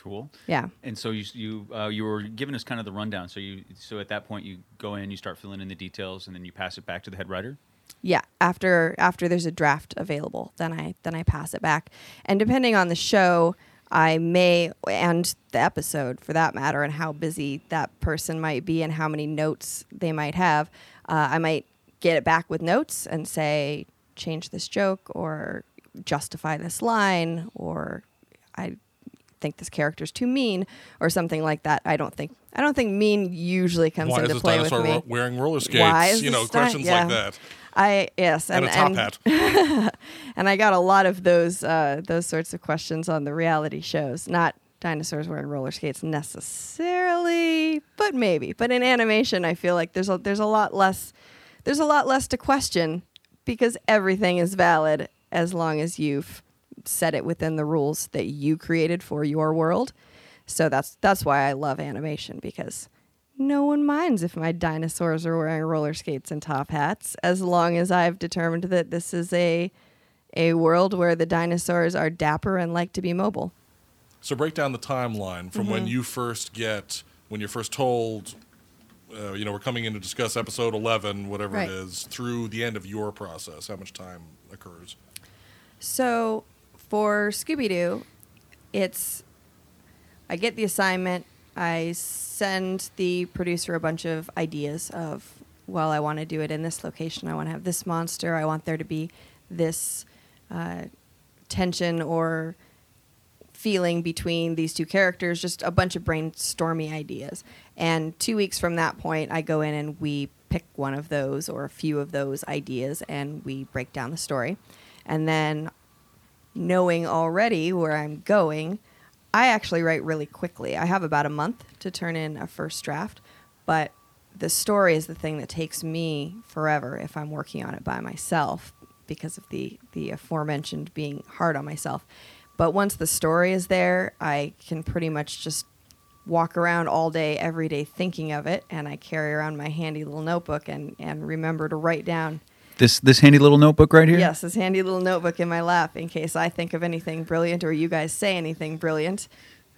Cool. Yeah. And so you you uh, you were giving us kind of the rundown. So you so at that point you go in, you start filling in the details, and then you pass it back to the head writer. Yeah, after after there's a draft available, then I then I pass it back. And depending on the show, I may and the episode for that matter, and how busy that person might be, and how many notes they might have, uh, I might get it back with notes and say change this joke or justify this line or I think this character's too mean or something like that. I don't think I don't think mean usually comes Why into play with me. ro- wearing roller skates? Why is you know, di- questions yeah. like that. I yes, And, and, a top and, hat. and I got a lot of those uh, those sorts of questions on the reality shows. Not dinosaurs wearing roller skates necessarily, but maybe. But in animation, I feel like there's a there's a lot less there's a lot less to question because everything is valid as long as you've set it within the rules that you created for your world. So that's that's why I love animation because no one minds if my dinosaurs are wearing roller skates and top hats as long as I've determined that this is a a world where the dinosaurs are dapper and like to be mobile. So break down the timeline from Mm-hmm. when you first get when you're first told, uh, you know, we're coming in to discuss episode eleven, whatever Right. it is, through the end of your process. How much time occurs? So for Scooby Doo, it's I get the assignment. I send the producer a bunch of ideas of, well, I want to do it in this location. I want to have this monster. I want there to be this uh, tension or feeling between these two characters, just a bunch of brainstormy ideas. And two weeks from that point, I go in and we pick one of those or a few of those ideas and we break down the story. And then, knowing already where I'm going, I actually write really quickly. I have about a month to turn in a first draft, but the story is the thing that takes me forever if I'm working on it by myself because of the the aforementioned being hard on myself. But once the story is there, I can pretty much just walk around all day every day thinking of it and I carry around my handy little notebook and and remember to write down This this handy little notebook right here. Yes, this handy little notebook in my lap in case I think of anything brilliant or you guys say anything brilliant.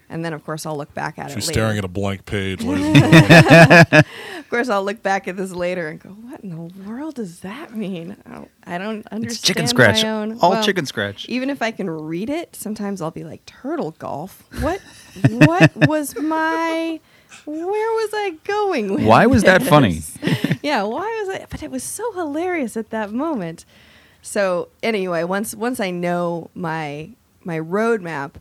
And then, of course, I'll look back at She's it She's staring at a blank page. ladies and gentlemen. of course, I'll look back at this later and go, "What in the world does that mean?" I don't, I don't understand. It's chicken scratch. My own. All well, chicken scratch. Even if I can read it, sometimes I'll be like, "Turtle golf." What? what was my? Where was I going with Why was that funny? yeah, why was I? But it was so hilarious at that moment. So anyway, once once I know my my roadmap,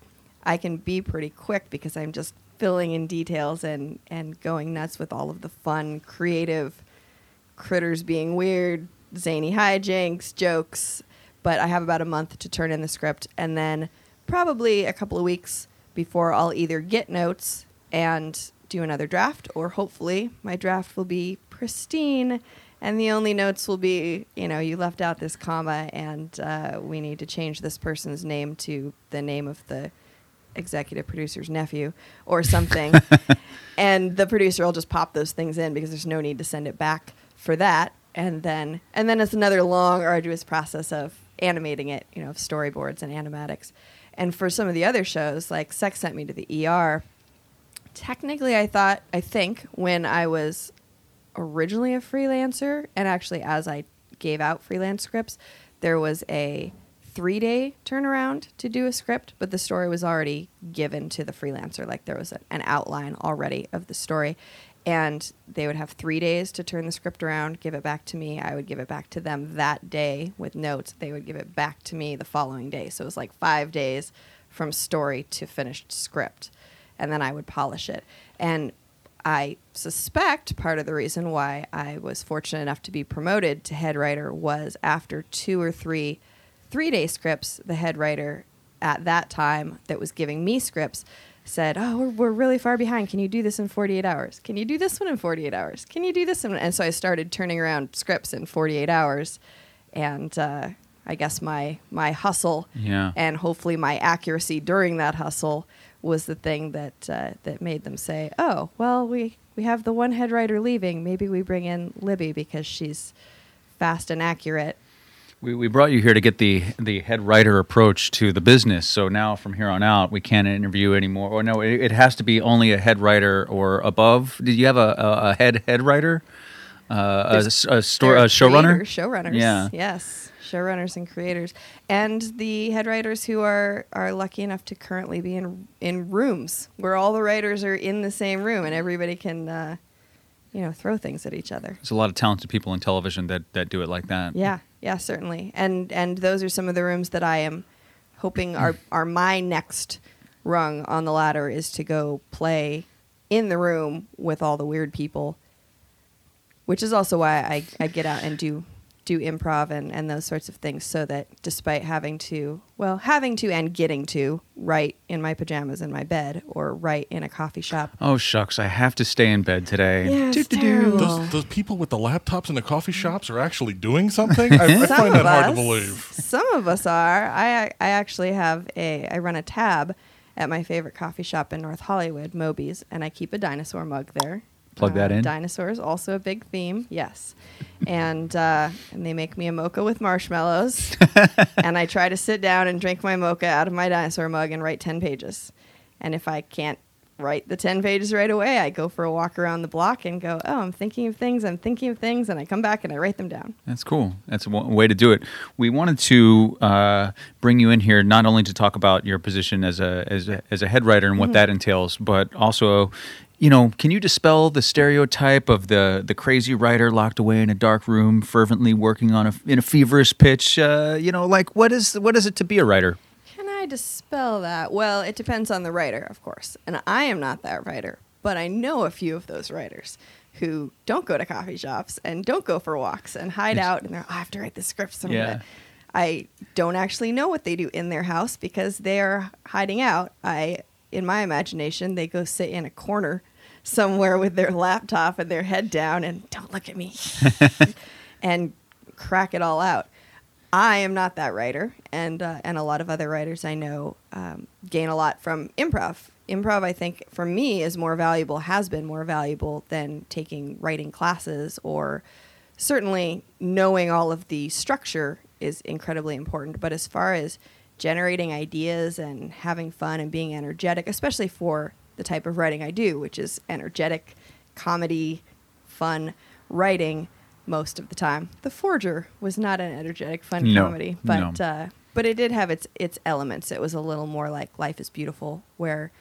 I can be pretty quick because I'm just filling in details and and going nuts with all of the fun, creative critters being weird, zany hijinks, jokes. But I have about a month to turn in the script, and then probably a couple of weeks before I'll either get notes and do another draft, or hopefully my draft will be pristine, and the only notes will be, you know, you left out this comma, and uh, we need to change this person's name to the name of the executive producer's nephew or something. and the producer will just pop those things in because there's no need to send it back for that. And then and then it's another long, arduous process of animating it, you know, of storyboards and animatics. And for some of the other shows, like Sex sent me to the ER, technically I thought I think when I was originally a freelancer and actually as I gave out freelance scripts, there was a three day turnaround to do a script, but the story was already given to the freelancer. Like there was a, an outline already of the story. And they would have three days to turn the script around, give it back to me. I would give it back to them that day with notes. They would give it back to me the following day. So it was like five days from story to finished script. And then I would polish it. And I suspect part of the reason why I was fortunate enough to be promoted to head writer was after two or three three day scripts, the head writer at that time that was giving me scripts said, Oh, we're, we're really far behind. Can you do this in 48 hours? Can you do this one in 48 hours? Can you do this one? And so I started turning around scripts in 48 hours. And uh, I guess my, my hustle Yeah. and hopefully my accuracy during that hustle was the thing that uh, that made them say, "Oh, well, we we have the one head writer leaving. Maybe we bring in Libby because she's fast and accurate." We, we brought you here to get the the head writer approach to the business. So now from here on out, we can't interview anymore. Or no, it, it has to be only a head writer or above. Did you have a, a, a head head writer, uh, a, a, store, a showrunner? Showrunners. Yeah. Yes. Showrunners and creators. And the head writers who are, are lucky enough to currently be in in rooms where all the writers are in the same room and everybody can uh, you know, throw things at each other. There's a lot of talented people in television that, that do it like that. Yeah, yeah, certainly. And and those are some of the rooms that I am hoping are are my next rung on the ladder is to go play in the room with all the weird people. Which is also why I, I get out and do do improv and, and those sorts of things so that despite having to well, having to and getting to write in my pajamas in my bed or write in a coffee shop. Oh shucks, I have to stay in bed today. Yeah, it's terrible. Those, those people with the laptops in the coffee shops are actually doing something. I, I Some find that of hard to us- believe. Some of us are. I I actually have a I run a tab at my favorite coffee shop in North Hollywood, Moby's, and I keep a dinosaur mug there. Plug that in. Dinosaurs also a big theme, yes. And uh, and they make me a mocha with marshmallows, and I try to sit down and drink my mocha out of my dinosaur mug and write ten pages. And if I can't write the ten pages right away, I go for a walk around the block and go, oh, I'm thinking of things, I'm thinking of things, and I come back and I write them down. That's cool. That's a w- way to do it. We wanted to uh, bring you in here not only to talk about your position as a as a, as a head writer and what that entails, but also, you know, can you dispel the stereotype of the the crazy writer locked away in a dark room, fervently working on a in a feverish pitch? Uh, you know, like what is what is it to be a writer? Can I dispel that? Well, it depends on the writer, of course. And I am not that writer, but I know a few of those writers who don't go to coffee shops and don't go for walks and hide Yes. out and they're, "Oh, I have to write the script some Yeah. bit." I don't actually know what they do in their house because they're hiding out. I, in my imagination, they go sit in a corner somewhere with their laptop and their head down and don't look at me and crack it all out. I am not that writer, and uh, and a lot of other writers I know um, gain a lot from improv. Improv, I think, for me, is more valuable, has been more valuable than taking writing classes, or certainly knowing all of the structure is incredibly important. But as far as generating ideas and having fun and being energetic, especially for the type of writing I do, which is energetic, comedy, fun writing most of the time. The Forger was not an energetic, fun No, comedy, but no. uh, but it did have its its elements. It was a little more like Life is Beautiful, where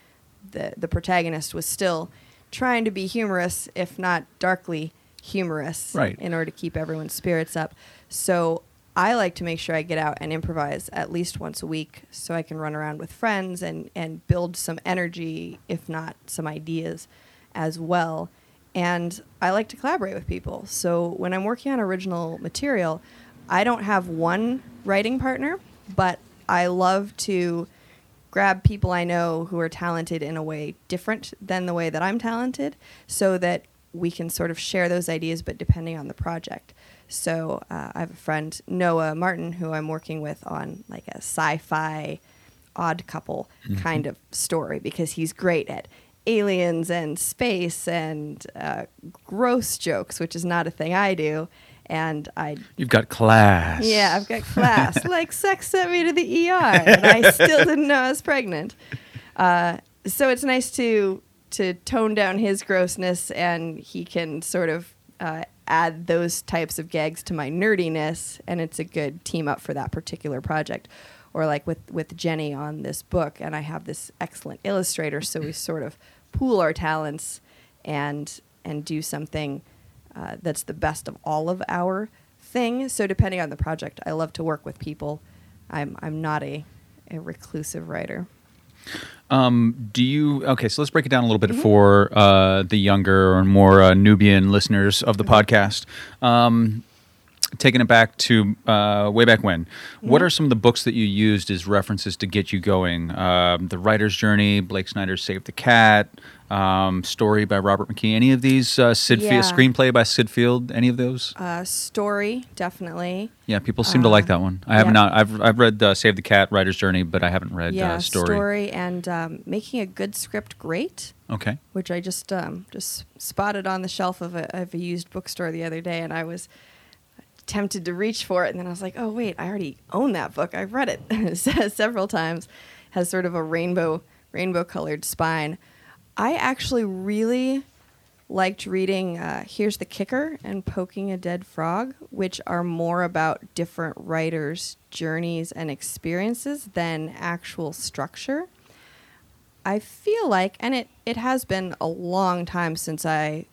the the protagonist was still trying to be humorous, if not darkly humorous, Right. in order to keep everyone's spirits up. So I like to make sure I get out and improvise at least once a week, so I can run around with friends and and build some energy, if not some ideas, as well. And I like to collaborate with people. So when I'm working on original material, I don't have one writing partner, but I love to grab people I know who are talented in a way different than the way that I'm talented so that we can sort of share those ideas, but depending on the project. So uh, I have a friend, Noah Martin, who I'm working with on like a sci fi odd couple kind of story because he's great at aliens and space and uh, gross jokes, which is not a thing I do. And I You've got class. yeah, I've got class. like sex sent me to the ER, and I still didn't know I was pregnant. Uh, so it's nice to to tone down his grossness, and he can sort of uh, add those types of gags to my nerdiness, and it's a good team up for that particular project. Or like with with Jenny on this book, and I have this excellent illustrator, so we sort of pool our talents and and do something uh, that's the best of all of our thing. So depending on the project, I love to work with people. I'm I'm not a a reclusive writer. Um, do you okay? So let's break it down a little bit for uh, the younger or more uh, Nubian listeners of the podcast. Um, taking it back to uh, way back when, what are some of the books that you used as references to get you going? Um, the Writer's Journey, Blake Snyder's Save the Cat, um, Story by Robert McKee. Any of these? Uh, Syd Yeah. Field, screenplay by Syd Field. Any of those? Uh, story definitely. yeah, people seem to like that one. I have yeah. not. I've I've read uh, Save the Cat, Writer's Journey, but I haven't read yeah, uh, Story. and um, making a good script great, Okay. which I just um, just spotted on the shelf of a, of a used bookstore the other day, and I was tempted to reach for it, and then I was like, oh wait, I already own that book. I've read it several times. Has sort of a rainbow rainbow colored spine. I actually really liked reading uh, Here's the Kicker and Poking a Dead Frog, which are more about different writers' journeys and experiences than actual structure. I feel like, and it, it has been a long time since I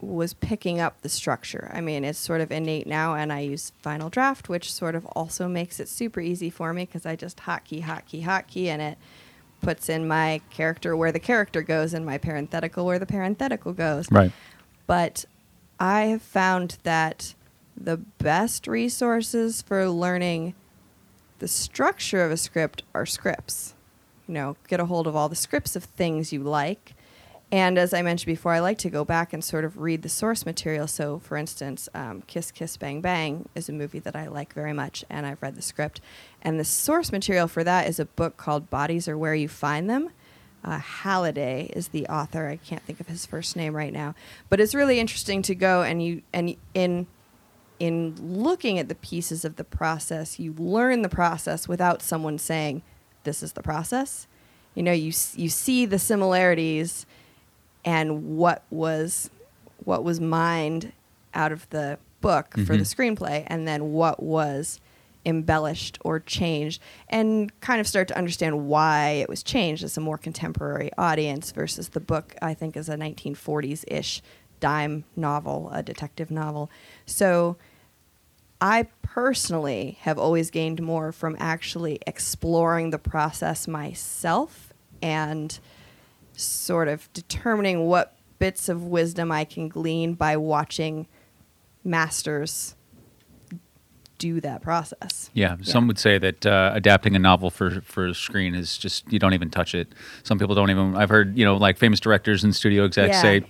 was picking up the structure. I mean, it's sort of innate now, and I use Final Draft, which sort of also makes it super easy for me because I just hotkey, hotkey, hotkey, and it puts in my character where the character goes and my parenthetical where the parenthetical goes. Right. But I have found that the best resources for learning the structure of a script are scripts. You know, get a hold of all the scripts of things you like. And as I mentioned before, I like to go back and sort of read the source material. So, for instance, um, Kiss Kiss Bang Bang is a movie that I like very much, and I've read the script. And the source material for that is a book called Bodies Are Where You Find Them. Uh, Halliday is the author. I can't think of his first name right now, but it's really interesting to go and you and in in looking at the pieces of the process, you learn the process without someone saying, "This is the process." You know, you you see the similarities and what was what was mined out of the book for the mm-hmm. screenplay, and then what was embellished or changed, and kind of start to understand why it was changed as a more contemporary audience versus the book. I think is a 1940s ish dime novel, a detective novel. So I personally have always gained more from actually exploring the process myself and sort of determining what bits of wisdom I can glean by watching masters do that process. Yeah, some would say that uh, adapting a novel for for screen is just you don't even touch it. Some people don't even. I've heard you know like famous directors and studio execs Yeah. say.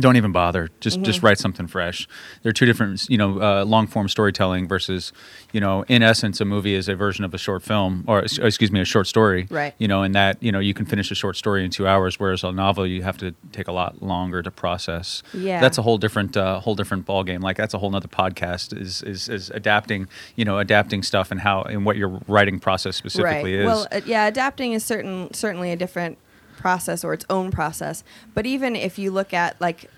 Don't even bother. Just just write something fresh. There are two different, you know, uh, long form storytelling versus, you know, in essence, a movie is a version of a short film, or excuse me, a short story. Right. You know, in that you know you can finish a short story in two hours, whereas a novel you have to take a lot longer to process. Yeah. That's a whole different uh, whole different ball game. Like that's a whole nother podcast. Is is is adapting, you know, adapting stuff and how and what your writing process specifically right. is. Well, uh, yeah, adapting is certain certainly a different process or its own process. But even if you look at like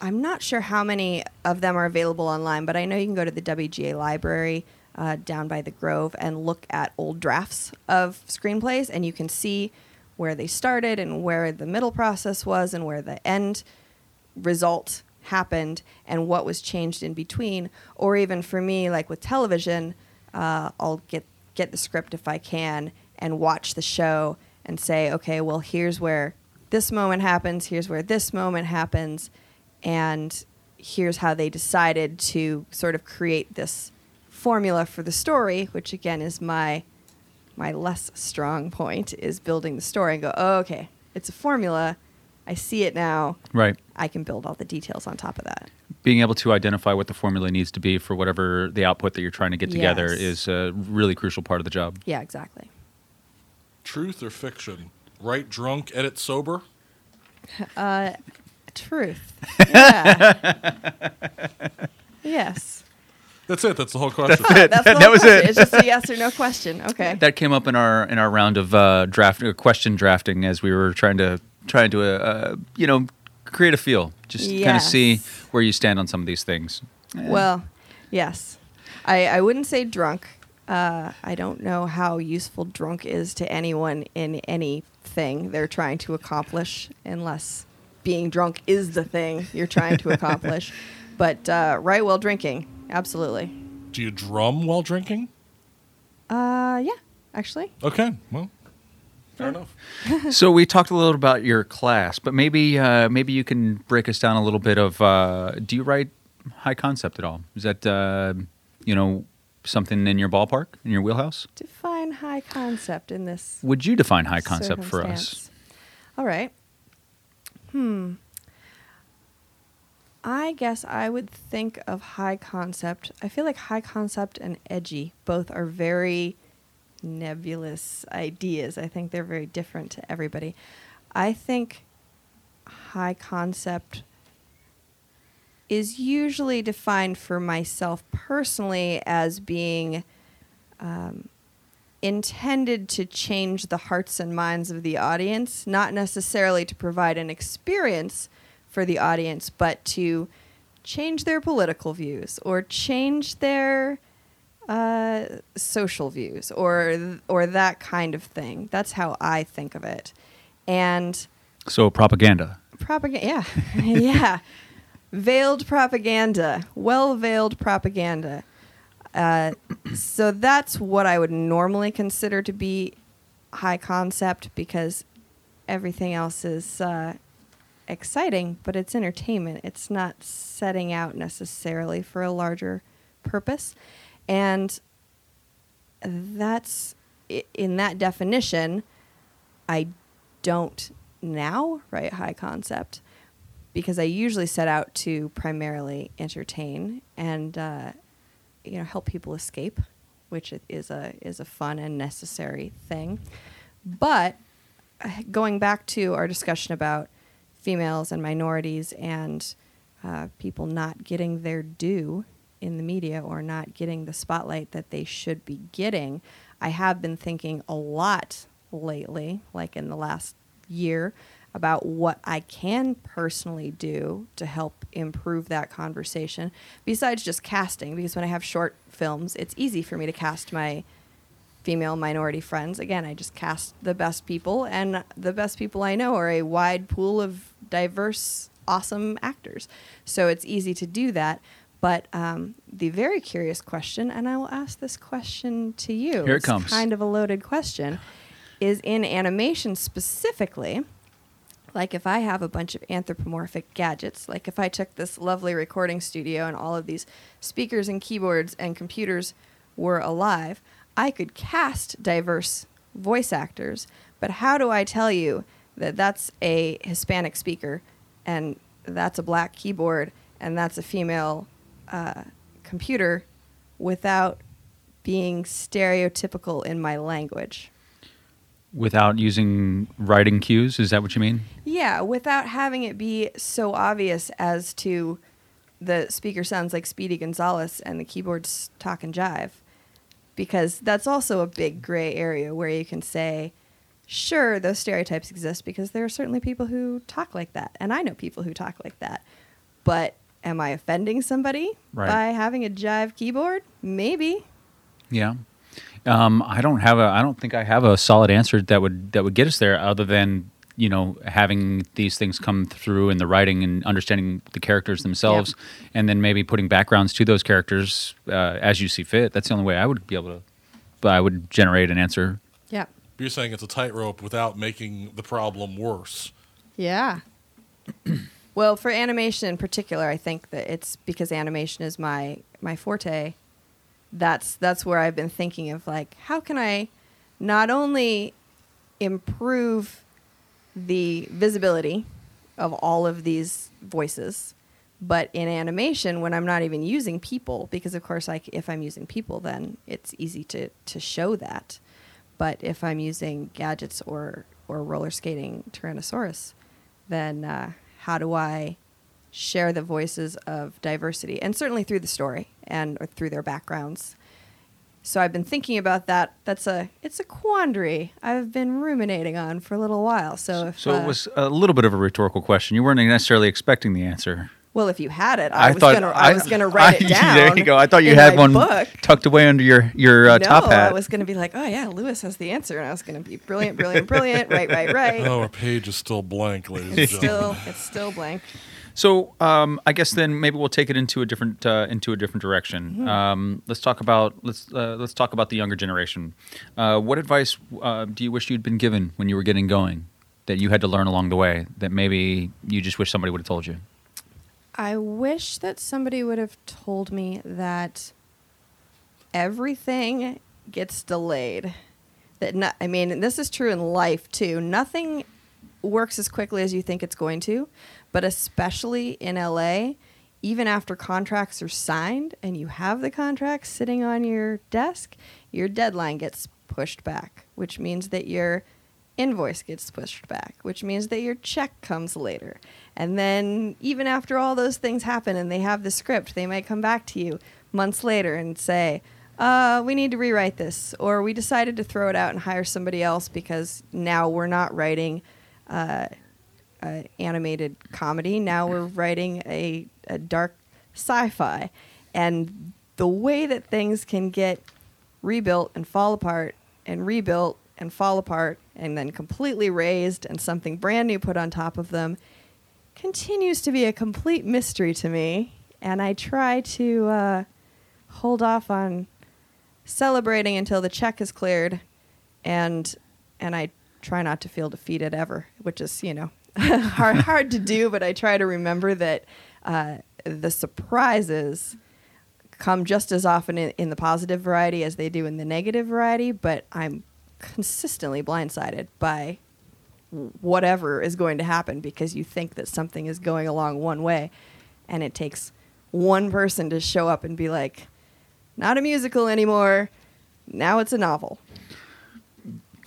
I'm not sure how many of them are available online, but I know you can go to the WGA library uh, down by the Grove and look at old drafts of screenplays, and you can see where they started and where the middle process was and where the end result happened and what was changed in between. Or even for me, like with television, uh, I'll get get the script if I can and watch the show and say, okay, well, here's where this moment happens. Here's where this moment happens, and here's how they decided to sort of create this formula for the story, which again is my my less strong point is building the story and go, oh, okay, it's a formula. I see it now. right. I can build all the details on top of that. Being able to identify what the formula needs to be for whatever the output that you're trying to get together Yes. is a really crucial part of the job. Yeah, exactly. Truth or fiction? Write drunk, edit sober? Uh, Truth. Yeah. yes. That's it. That's the whole question. That's the That whole was question. it. It's just a yes or no question. Okay. That came up in our in our round of uh, draft uh, question drafting as we were trying to trying to uh, uh, you know create a feel, just kind of see where you stand on some of these things. Well, yes. I, I wouldn't say drunk. Uh, I don't know how useful drunk is to anyone in anything they're trying to accomplish, unless being drunk is the thing you're trying to accomplish. but uh, write while drinking, absolutely. Do you drum while drinking? Uh, yeah, actually. Okay. Well, fair enough. so we talked a little about your class, but maybe uh, maybe you can break us down a little bit of. Uh, do you write high concept at all? Is that uh, you know something in your ballpark in your wheelhouse? Define high concept in this Would you define high concept for us? All right. Hmm. I guess I would think of high concept. I feel like high concept and edgy both are very nebulous ideas. I think they're very different to everybody. I think high concept is usually defined for myself personally as being um, intended to change the hearts and minds of the audience, not necessarily to provide an experience for the audience, but to change their political views or change their uh, social views or or that kind of thing. That's how I think of it. And So propaganda. propaganda, yeah, yeah, veiled propaganda, well veiled propaganda. Uh, so that's what I would normally consider to be high concept because everything else is uh, exciting, but it's entertainment. It's not setting out necessarily for a larger purpose. And that's in that definition, I don't now write high concept because I usually set out to primarily entertain and uh, you know help people escape, which is a is a fun and necessary thing. But uh, going back to our discussion about females and minorities and uh, people not getting their due in the media or not getting the spotlight that they should be getting, I have been thinking a lot lately, like in the last year, about what I can personally do to help improve that conversation besides just casting. Because when I have short films, it's easy for me to cast my female minority friends. Again, I just cast the best people, and the best people I know are a wide pool of diverse, awesome actors. So it's easy to do that. But um, the very curious question, and I will ask this question to you. Here it it's comes. Kind of a loaded question, is in animation specifically. Like if I have a bunch of anthropomorphic gadgets, like if I took this lovely recording studio and all of these speakers and keyboards and computers were alive, I could cast diverse voice actors. But how do I tell you that that's a Hispanic speaker and that's a black keyboard and that's a female uh, computer without being stereotypical in my language? Without using writing cues, is that what you mean? Yeah, without having it be so obvious as to the speaker sounds like Speedy Gonzales and the keyboards talk and jive. Because that's also a big gray area where you can say, sure, those stereotypes exist because there are certainly people who talk like that. And I know people who talk like that. But am I offending somebody Right. by having a jive keyboard? Maybe. Yeah. Um, I don't have a. I don't think I have a solid answer that would that would get us there, other than you know having these things come through in the writing and understanding the characters themselves, and then maybe putting backgrounds to those characters uh, as you see fit. That's the only way I would be able to. But I would generate an answer. Yeah. You're saying it's a tightrope without making the problem worse. Yeah. well, for animation in particular, I think that it's because animation is my my forte. That's that's where I've been thinking of like how can I not only improve the visibility of all of these voices, but in animation when I'm not even using people because of course like if I'm using people then it's easy to to show that. But if I'm using gadgets or or roller skating Tyrannosaurus, then uh, how do I share the voices of diversity and certainly through the story and or through their backgrounds? So I've been thinking about that. That's a it's a quandary I've been ruminating on for a little while. So if So uh, it was a little bit of a rhetorical question. You weren't necessarily expecting the answer. well, if you had it, I, was gonna I, was gonna write it down. there you go. I thought you had one book. tucked away under your your uh, no, top hat. I was gonna be like, oh yeah, Lewis has the answer, and I was gonna be brilliant, brilliant, brilliant. right, right, right. Oh, our page is still blank, ladies and It's gentlemen. still it's still blank. So um, I guess then maybe we'll take it into a different uh, into a different direction. Mm-hmm. Um, let's talk about let's uh, let's talk about the younger generation. Uh, what advice uh, do you wish you'd been given when you were getting going that you had to learn along the way that maybe you just wish somebody would have told you? I wish that somebody would have told me that everything gets delayed. That no, I mean, this is true in life too. Nothing works as quickly as you think it's going to, but especially in LA, even after contracts are signed and you have the contract sitting on your desk, your deadline gets pushed back, which means that your invoice gets pushed back, which means that your check comes later. And then, even after all those things happen and they have the script, they might come back to you months later and say, uh, we need to rewrite this, or we decided to throw it out and hire somebody else because now we're not writing uh, uh, animated comedy. Now we're writing a, a dark sci-fi, and the way that things can get rebuilt and fall apart and rebuilt and fall apart and then completely raised and something brand new put on top of them continues to be a complete mystery to me. And I try to uh, hold off on celebrating until the check is cleared, and and I try not to feel defeated ever, which is you know hard hard to do. But I try to remember that uh, the surprises come just as often in, in the positive variety as they do in the negative variety. But I'm consistently blindsided by whatever is going to happen because you think that something is going along one way and it takes one person to show up and be like not a musical anymore now it's a novel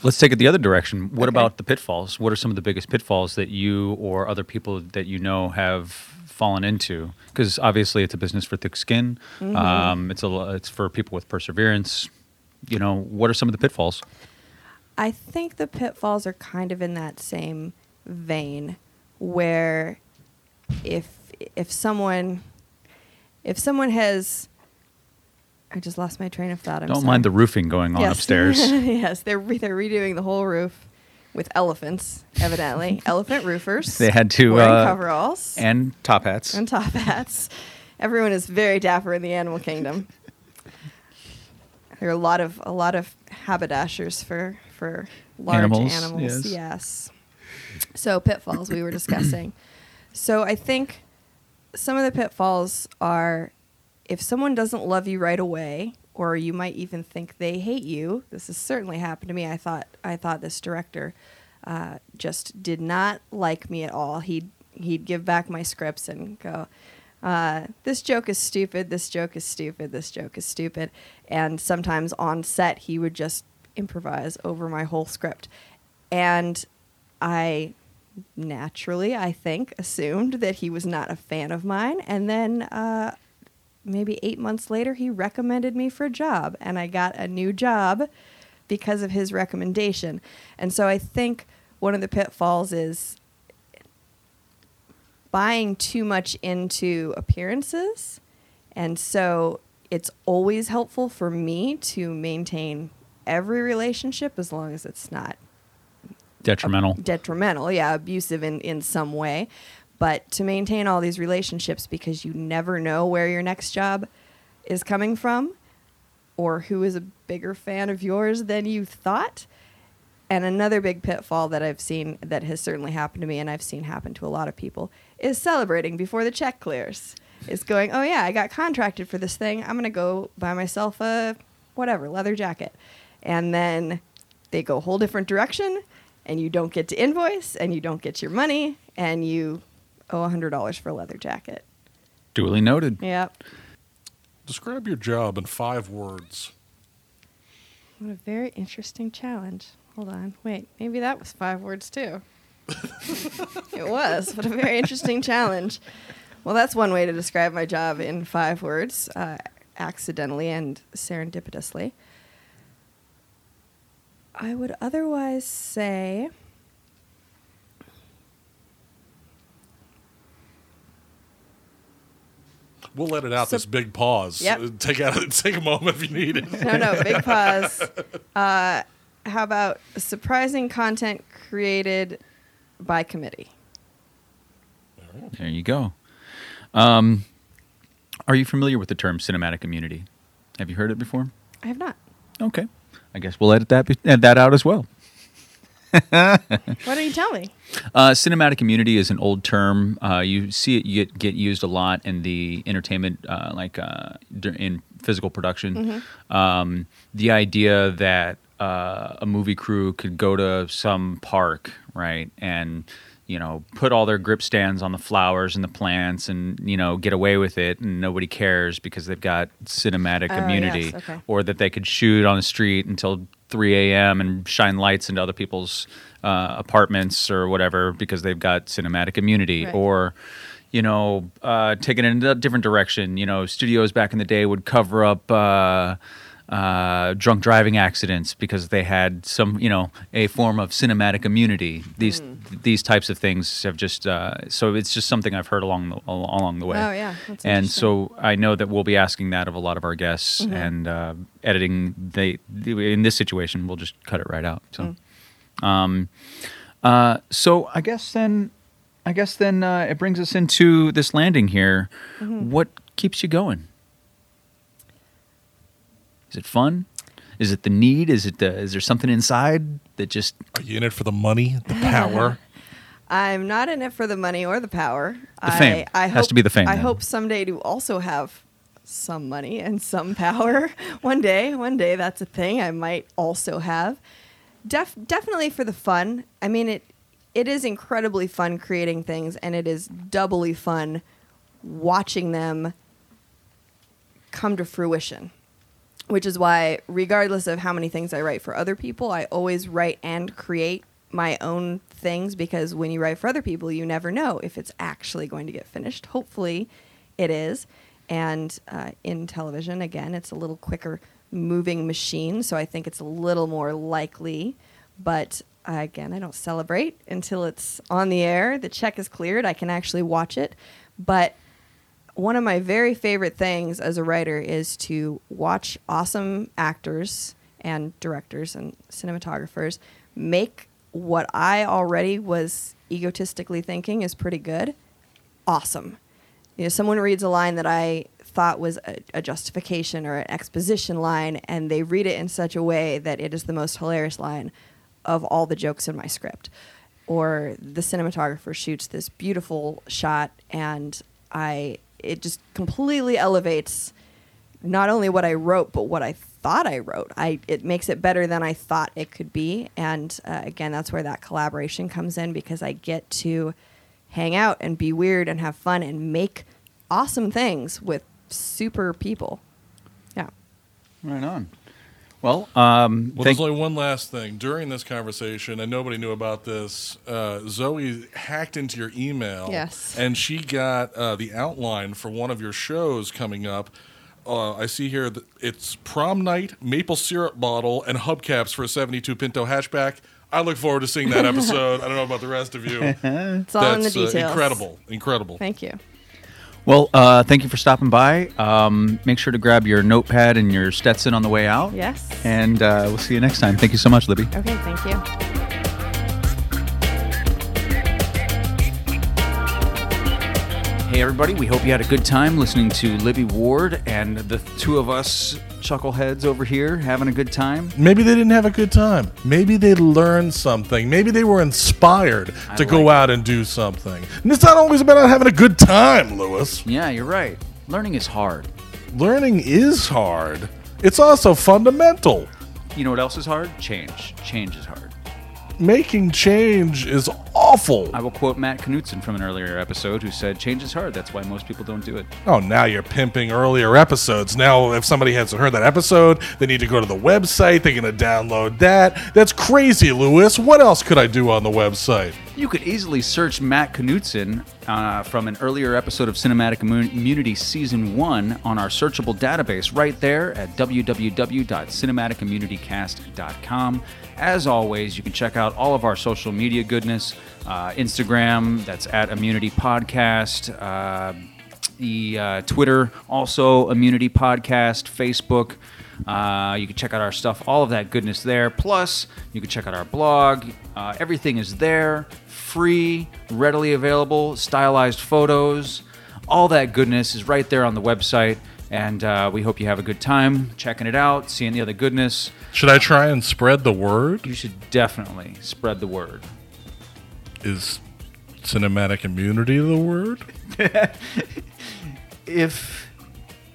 Let's take it the other direction. What Okay. about the pitfalls? What are some of the biggest pitfalls that you or other people that you know have fallen into? Because obviously, it's a business for thick skin. Mm-hmm. Um, it's a it's for people with perseverance. You know, what are some of the pitfalls? I think the pitfalls are kind of in that same vein where if if someone if someone has I just lost my train of thought. I'm Don't sorry. mind the roofing going on Yes. upstairs. yes, they're re- they're redoing the whole roof with elephants, evidently. Elephant roofers. They had to, wearing uh, coveralls and top hats. and top hats. Everyone is very dapper in the animal kingdom. There are a lot of a lot of haberdashers for for large Animals, animals. yes. yes. So pitfalls we were discussing. so I think some of the pitfalls are if someone doesn't love you right away, or you might even think they hate you. This has certainly happened to me. I thought I thought this director uh, just did not like me at all. He'd he'd give back my scripts and go, uh, "This joke is stupid. This joke is stupid. This joke is stupid." And sometimes on set, he would just improvise over my whole script, and I naturally, I think, assumed that he was not a fan of mine. And then uh, maybe eight months later, he recommended me for a job, and I got a new job because of his recommendation. And so I think one of the pitfalls is buying too much into appearances. And so it's always helpful for me to maintain every relationship as long as it's not Detrimental. detrimental, yeah, abusive in, in some way. But to maintain all these relationships because you never know where your next job is coming from or who is a bigger fan of yours than you thought. And another big pitfall that I've seen that has certainly happened to me and I've seen happen to a lot of people is celebrating before the check clears. Is going, oh yeah, I got contracted for this thing. I'm going to go buy myself a whatever, leather jacket. And then they go a whole different direction and you don't get to invoice and you don't get your money and you owe $100 for a leather jacket. Duly noted. Yep. Describe your job in five words. What a very interesting challenge. Hold on. Wait, maybe that was five words too. it was. What a very interesting challenge. Well, that's one way to describe my job in five words, uh, accidentally and serendipitously. I would otherwise say We'll let it out. So- this big pause. Yep. Uh, Take out. Take a moment if you need it. no, no, big pause. Uh, how about surprising content created by committee? There you go. Um, are you familiar with the term cinematic immunity? Have you heard it before? I have not. Okay. I guess we'll edit that edit that out as well. Why don't you tell me? Uh, cinematic immunity is an old term. Uh, you see it get, get used a lot in the entertainment, uh, like uh, in physical production. Um, the idea that uh, a movie crew could go to some park, right, and you know, put all their grip stands on the flowers and the plants and, you know, get away with it and nobody cares because they've got cinematic Oh, immunity. yes, okay. Or that they could shoot on the street until 3 a.m. and shine lights into other people's uh, apartments or whatever because they've got cinematic immunity. Right. Or, you know, uh, taking it in a different direction. You know, studios back in the day would cover up. Uh, uh, drunk driving accidents because they had some, you know, a form of cinematic immunity. These Hmm. these types of things have just uh, so it's just something I've heard along the along the way. Oh, yeah. That's and so I know that we'll be asking that of a lot of our guests, Mm-hmm. and uh, editing. They in this situation, we'll just cut it right out. So, Mm. um, uh, so I guess then, I guess then uh, it brings us into this landing here. Mm-hmm. What keeps you going? Is it fun? Is it the need? Is it the? Is there something inside that just? Are you in it for the money, the power? I'm not in it for the money or the power. The fame. I, I Has hope, to be the fame, I then. hope someday to also have some money and some power. one day, one day that's a thing I might also have. Def, definitely for the fun. I mean it it is incredibly fun creating things and it is doubly fun watching them come to fruition. Which is why regardless of how many things I write for other people, I always write and create my own things because when you write for other people, you never know if it's actually going to get finished. Hopefully, it is. And uh, in television, again, it's a little quicker moving machine, so I think it's a little more likely. But uh, again, I don't celebrate until it's on the air. The check is cleared. I can actually watch it. But one of my very favorite things as a writer is to watch awesome actors and directors and cinematographers make what I already was egotistically thinking is pretty good awesome. You know, someone reads a line that I thought was a, a justification or an exposition line, and they read it in such a way that it is the most hilarious line of all the jokes in my script. Or the cinematographer shoots this beautiful shot, and I it just completely elevates not only what I wrote, but what I thought I wrote. I it makes it better than I thought it could be, and uh, again, that's where that collaboration comes in because I get to hang out and be weird and have fun and make awesome things with super people. Yeah. Right on. Well, um, Well, thank- there's only one last thing. During this conversation, and nobody knew about this, uh, Zoe hacked into your email. Yes. And she got uh, the outline for one of your shows coming up. Uh, I see here that it's prom night, maple syrup bottle, and hubcaps for a 72 Pinto hatchback. I look forward to seeing that episode. I don't know about the rest of you. It's all in the That's uh, details. incredible. Incredible. Thank you. Well, uh, thank you for stopping by. Um, make sure to grab your notepad and your Stetson on the way out. Yes. And uh, we'll see you next time. Thank you so much, Libby. Okay, thank you. Hey, everybody. We hope you had a good time listening to Libby Ward and the two of us chuckleheads over here having a good time. Maybe they didn't have a good time. Maybe they learned something. Maybe they were inspired I to go out and do something. And it's not always about having a good time, Lewis. Yeah, you're right. Learning is hard. Learning is hard. It's also fundamental. You know what else is hard? Change. Change is hard. Making change is awful. I will quote Matt Knutson from an earlier episode who said, Change is hard. That's why most people don't do it. Oh, now you're pimping earlier episodes. Now, if somebody hasn't heard that episode, they need to go to the website. They're going to download that. That's crazy, Lewis. What else could I do on the website? You could easily search Matt Knutson uh, from an earlier episode of Cinematic Immu- Immunity Season 1 on our searchable database right there at www.cinematicimmunitycast.com. As always, you can check out all of our social media goodness uh, Instagram, that's at Immunity Podcast. Uh, the uh, Twitter, also Immunity Podcast, Facebook. Uh, you can check out our stuff, all of that goodness there. Plus, you can check out our blog. Uh, everything is there, free, readily available, stylized photos. All that goodness is right there on the website. And uh, we hope you have a good time checking it out, seeing the other goodness. Should I try and spread the word? You should definitely spread the word. Is cinematic immunity the word? If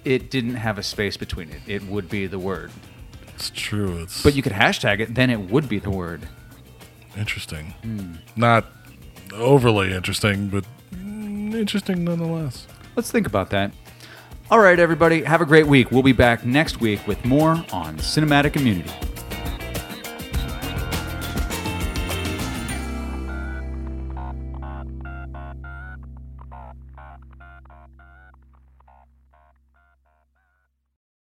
it didn't have a space between it, it would be the word. It's true. It's But you could hashtag it, then it would be the word. interesting. Hmm. Not overly interesting, but mm, interesting nonetheless. Let's think about that. All right, everybody, have a great week. We'll be back next week with more on Cinematic Immunity.